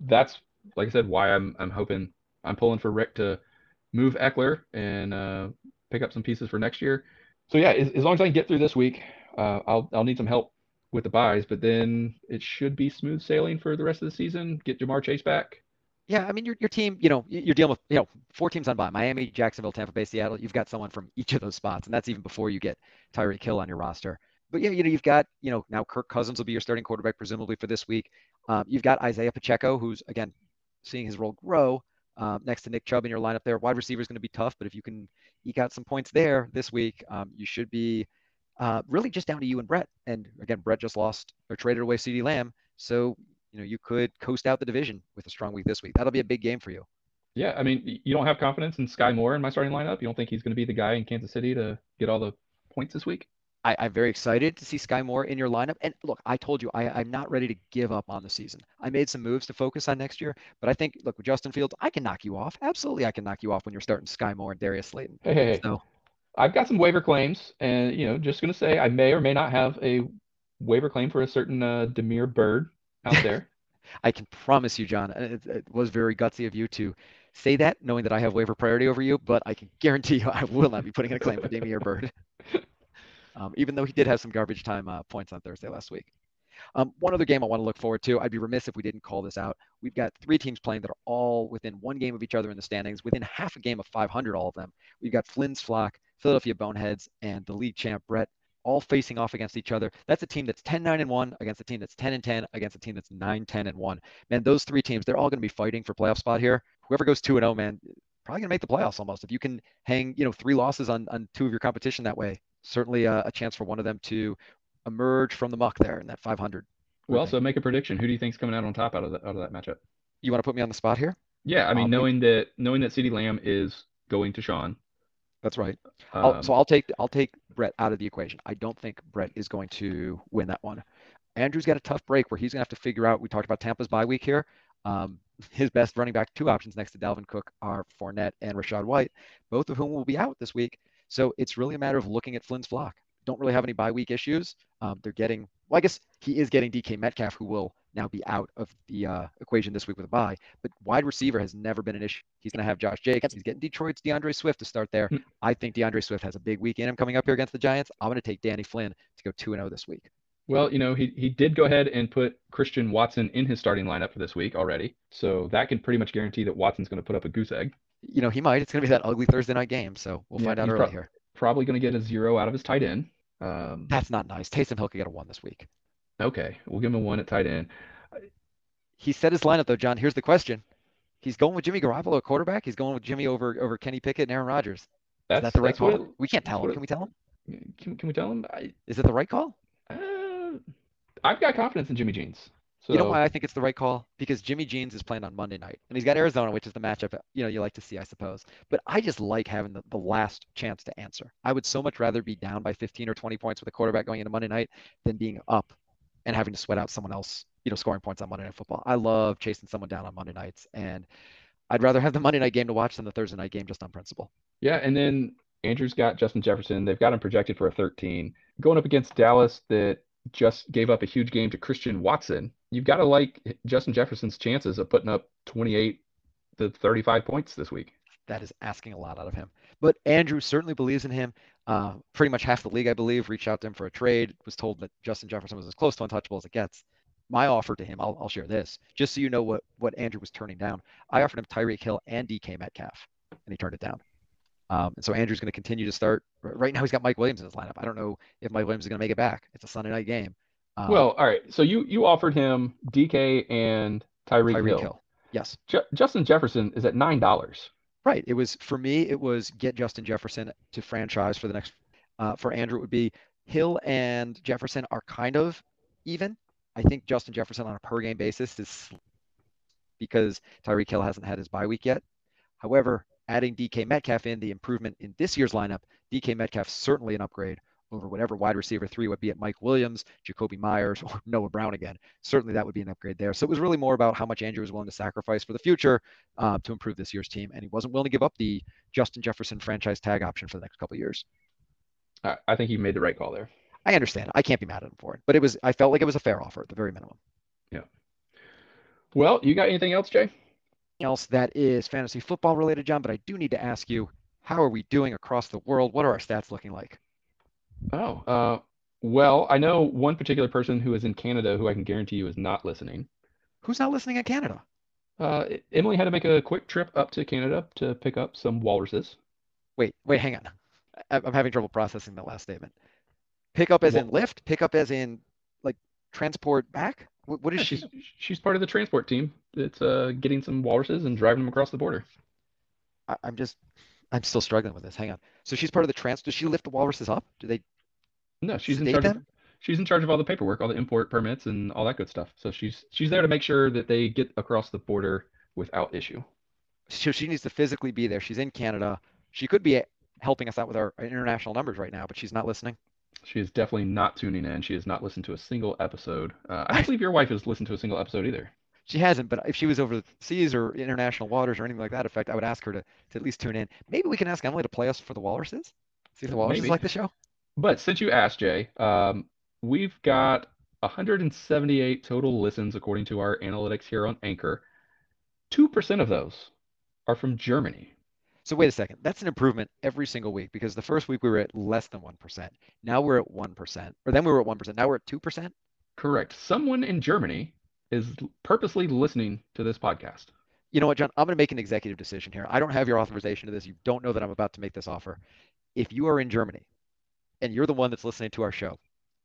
That's like I said, why I'm I'm hoping I'm pulling for Rick to move Ekeler and uh, pick up some pieces for next year. So yeah, as, as long as I can get through this week, uh, I'll I'll need some help with the byes, but then it should be smooth sailing for the rest of the season. Get Ja'Marr Chase back. Yeah, I mean your your team, you know, you're dealing with you know four teams on bye: Miami, Jacksonville, Tampa Bay, Seattle. You've got someone from each of those spots, and that's even before you get Tyreek Hill on your roster. But yeah, you know, you've got you know now Kirk Cousins will be your starting quarterback presumably for this week. Um, you've got Isaiah Pacheco, who's again seeing his role grow um, next to Nick Chubb in your lineup there. Wide receiver is going to be tough, but if you can eke out some points there this week, um, you should be uh, really just down to you and Brett. And again, Brett just lost or traded away CeeDee Lamb. So, you know, you could coast out the division with a strong week this week. That'll be a big game for you. Yeah. I mean, you don't have confidence in Skyy Moore in my starting lineup. You don't think he's going to be the guy in Kansas City to get all the points this week? I, am very excited to see Skyy Moore in your lineup. And look, I told you I, am not ready to give up on the season. I made some moves to focus on next year, but I think look with Justin Fields, I can knock you off. Absolutely, I can knock you off when you're starting Skyy Moore and Darius Slayton. Hey, hey, so, I've got some waiver claims, and you know, just going to say I may or may not have a waiver claim for a certain uh, Damiere Byrd out there. *laughs* I can promise you, John, it, it, was very gutsy of you to say that, knowing that I have waiver priority over you. But I can guarantee you, *laughs* I will not be putting in a claim for Damiere Byrd, *laughs* um, even though he did have some garbage time uh, points on Thursday last week. Um, one other game I want to look forward to. I'd be remiss if we didn't call this out. We've got three teams playing that are all within one game of each other in the standings, within half a game of 500, all of them. We've got Flynn's Flock, Philadelphia Boneheads, and the league champ Brett all facing off against each other. That's a team that's 10 9 and 1 against a team that's 10 and 10 against a team that's 9 10 and 1. Man, those three teams, they're all going to be fighting for playoff spot here. Whoever goes 2 and 0, man, probably going to make the playoffs almost. If you can hang, you know, three losses on, on two of your competition that way, certainly a, a chance for one of them to emerge from the muck there in that 500. Well, so make a prediction. Who do you think's coming out on top out of, the, out of that matchup? You want to put me on the spot here? Yeah, I mean, um, knowing that knowing that CeeDee Lamb is going to Sean, that's right. Um, so I'll take I'll take Brett out of the equation. I don't think Brett is going to win that one. Andrew's got a tough break where he's going to have to figure out. We talked about Tampa's bye week here. Um, *laughs* his best running back two options next to Dalvin Cook are Fournette and Rachaad White, both of whom will be out this week. So it's really a matter of looking at Flynn's flock. Don't really have any bye week issues. Um, they're getting well, I guess he is getting DK Metcalf, who will now be out of the uh, equation this week with a bye. But wide receiver has never been an issue. He's going to have Josh Jacobs. He's getting Detroit's DeAndre Swift to start there. Hmm. I think DeAndre Swift has a big week in him coming up here against the Giants. I'm going to take Danny Flynn to go 2 0 this week. Well, you know, he, he did go ahead and put Christian Watson in his starting lineup for this week already. So that can pretty much guarantee that Watson's going to put up a goose egg. You know, he might. It's going to be that ugly Thursday night game. So we'll yeah, find out early pro- here. Probably going to get a zero out of his tight end. Um, That's not nice. Taysom Hill could get a one this week. Okay, we'll give him a one at tight end. He set his lineup though, John. Here's the question: He's going with Jimmy Garoppolo at quarterback. He's going with Jimmy over over Kenny Pickett and Aaron Rodgers. That's, Is that the right call? It, we can't tell him. Can we tell him? Can, can we tell him? I, Is it the right call? Uh, I've got confidence in Jimmy Jeans. So. You know why I think it's the right call? Because Jimmy Jeans is playing on Monday night, and he's got Arizona, which is the matchup you know you like to see, I suppose. But I just like having the, the last chance to answer. I would so much rather be down by 15 or 20 points with a quarterback going into Monday night than being up and having to sweat out someone else, you know, scoring points on Monday Night Football. I love chasing someone down on Monday nights, and I'd rather have the Monday night game to watch than the Thursday night game just on principle. Yeah, and then Andrew's got Justin Jefferson. They've got him projected for a 13. Going up against Dallas, that just gave up a huge game to Christian Watson. You've got to like Justin Jefferson's chances of putting up 28 to 35 points this week. That is asking a lot out of him. But Andrew certainly believes in him. Uh, pretty much half the league, I believe, reached out to him for a trade, was told that Justin Jefferson was as close to untouchable as it gets. My offer to him, I'll, I'll share this, just so you know what, what Andrew was turning down. I offered him Tyreek Hill and DK Metcalf, and he turned it down. Um, and so Andrew's going to continue to start. Right now, he's got Mike Williams in his lineup. I don't know if Mike Williams is going to make it back. It's a Sunday night game. Um, well, all right. So you you offered him DK and Tyreek Hill. Hill. Yes. Justin Jefferson is at nine dollars. Right. It was for me. It was get Justin Jefferson to franchise for the next. Uh, for Andrew, it would be Hill and Jefferson are kind of even. I think Justin Jefferson on a per game basis is because Tyreek Hill hasn't had his bye week yet. However, adding DK Metcalf in, the improvement in this year's lineup, DK Metcalf certainly an upgrade over whatever wide receiver three would be at Mike Williams, Jakobi Meyers, *laughs* or Noah Brown again. Certainly that would be an upgrade there. So it was really more about how much Andrew was willing to sacrifice for the future uh, to improve this year's team. And he wasn't willing to give up the Justin Jefferson franchise tag option for the next couple of years. I think he made the right call there. I understand. I can't be mad at him for it, but it was, I felt like it was a fair offer at the very minimum. Yeah. Well, you got anything else, Jay? Else that is fantasy football related, John, but I do need to ask you, how are we doing across the world? What are our stats looking like? Oh, uh, well, I know one particular person who is in Canada who I can guarantee you is not listening. Who's not listening in Canada? Uh, Emily had to make a quick trip up to Canada to pick up some walruses. Wait, wait, hang on. I'm having trouble processing that last statement. Pick up as in lift? Pick up as in like transport back? What is Yeah, she? she's she's part of the transport team It's uh, getting some walruses and driving them across the border. I, I'm just, I'm still struggling with this. Hang on. So she's part of the trans. Does she lift the walruses up? Do they No, she's in charge of she's in charge of all the paperwork, all the import permits and all that good stuff. So she's she's there to make sure that they get across the border without issue. So she needs to physically be there. She's in Canada. She could be helping us out with our international numbers right now, but she's not listening. She is definitely not tuning in. She has not listened to a single episode. Uh, I don't believe your wife has listened to a single episode either. She hasn't, but if she was overseas or international waters or anything like that effect, I would ask her to, to at least tune in. Maybe we can ask Emily to play us for the walruses. See if the walruses Maybe. like the show. But since you asked, Jay, um, we've got 178 total listens according to our analytics here on Anchor. 2% of those are from Germany. So wait a second. That's an improvement every single week because the first week we were at less than 1%. Now we're at 1%. Or then we were at 1%. Now we're at 2%. Correct. Someone in Germany is purposely listening to this podcast. You know what, John? I'm going to make an executive decision here. I don't have your authorization to this. You don't know that I'm about to make this offer. If you are in Germany and you're the one that's listening to our show,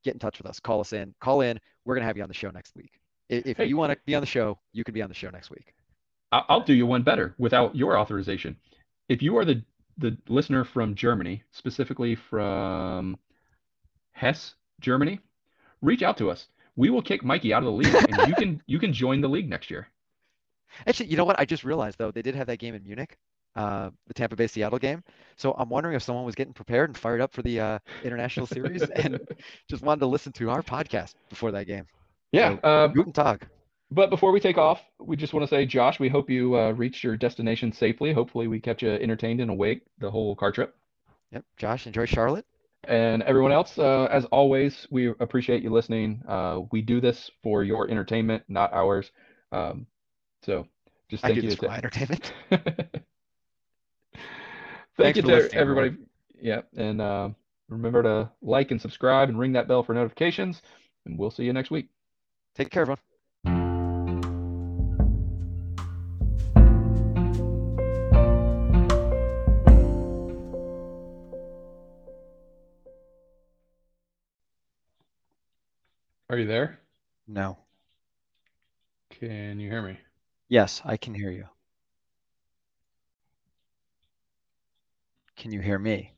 get in touch with us. Call us in. Call in. We're going to have you on the show next week. If Hey. you want to be on the show, you can be on the show next week. I'll do you one better without your authorization. If you are the the listener from Germany, specifically from Hesse, Germany, reach out to us. We will kick Mikey out of the league, and you can *laughs* you can join the league next year. Actually, you know what? I just realized though they did have that game in Munich, uh, the Tampa Bay Seattle game. So I'm wondering if someone was getting prepared and fired up for the uh, international series *laughs* and just wanted to listen to our podcast before that game. Yeah. So, Uh, Guten Tag. but before we take off, we just want to say, Josh, we hope you uh, reached your destination safely. Hopefully, we kept you entertained and awake the whole car trip. Yep. Josh, enjoy Charlotte. And everyone else, uh, as always, we appreciate you listening. Uh, we do this for your entertainment, not ours. Um, so just thank I do you this to for my entertainment. *laughs* Thank you to everybody. Yeah, and uh, remember to like and subscribe and ring that bell for notifications. And we'll see you next week. Take care, everyone. Are you there? No. Can you hear me? Yes, I can hear you. Can you hear me?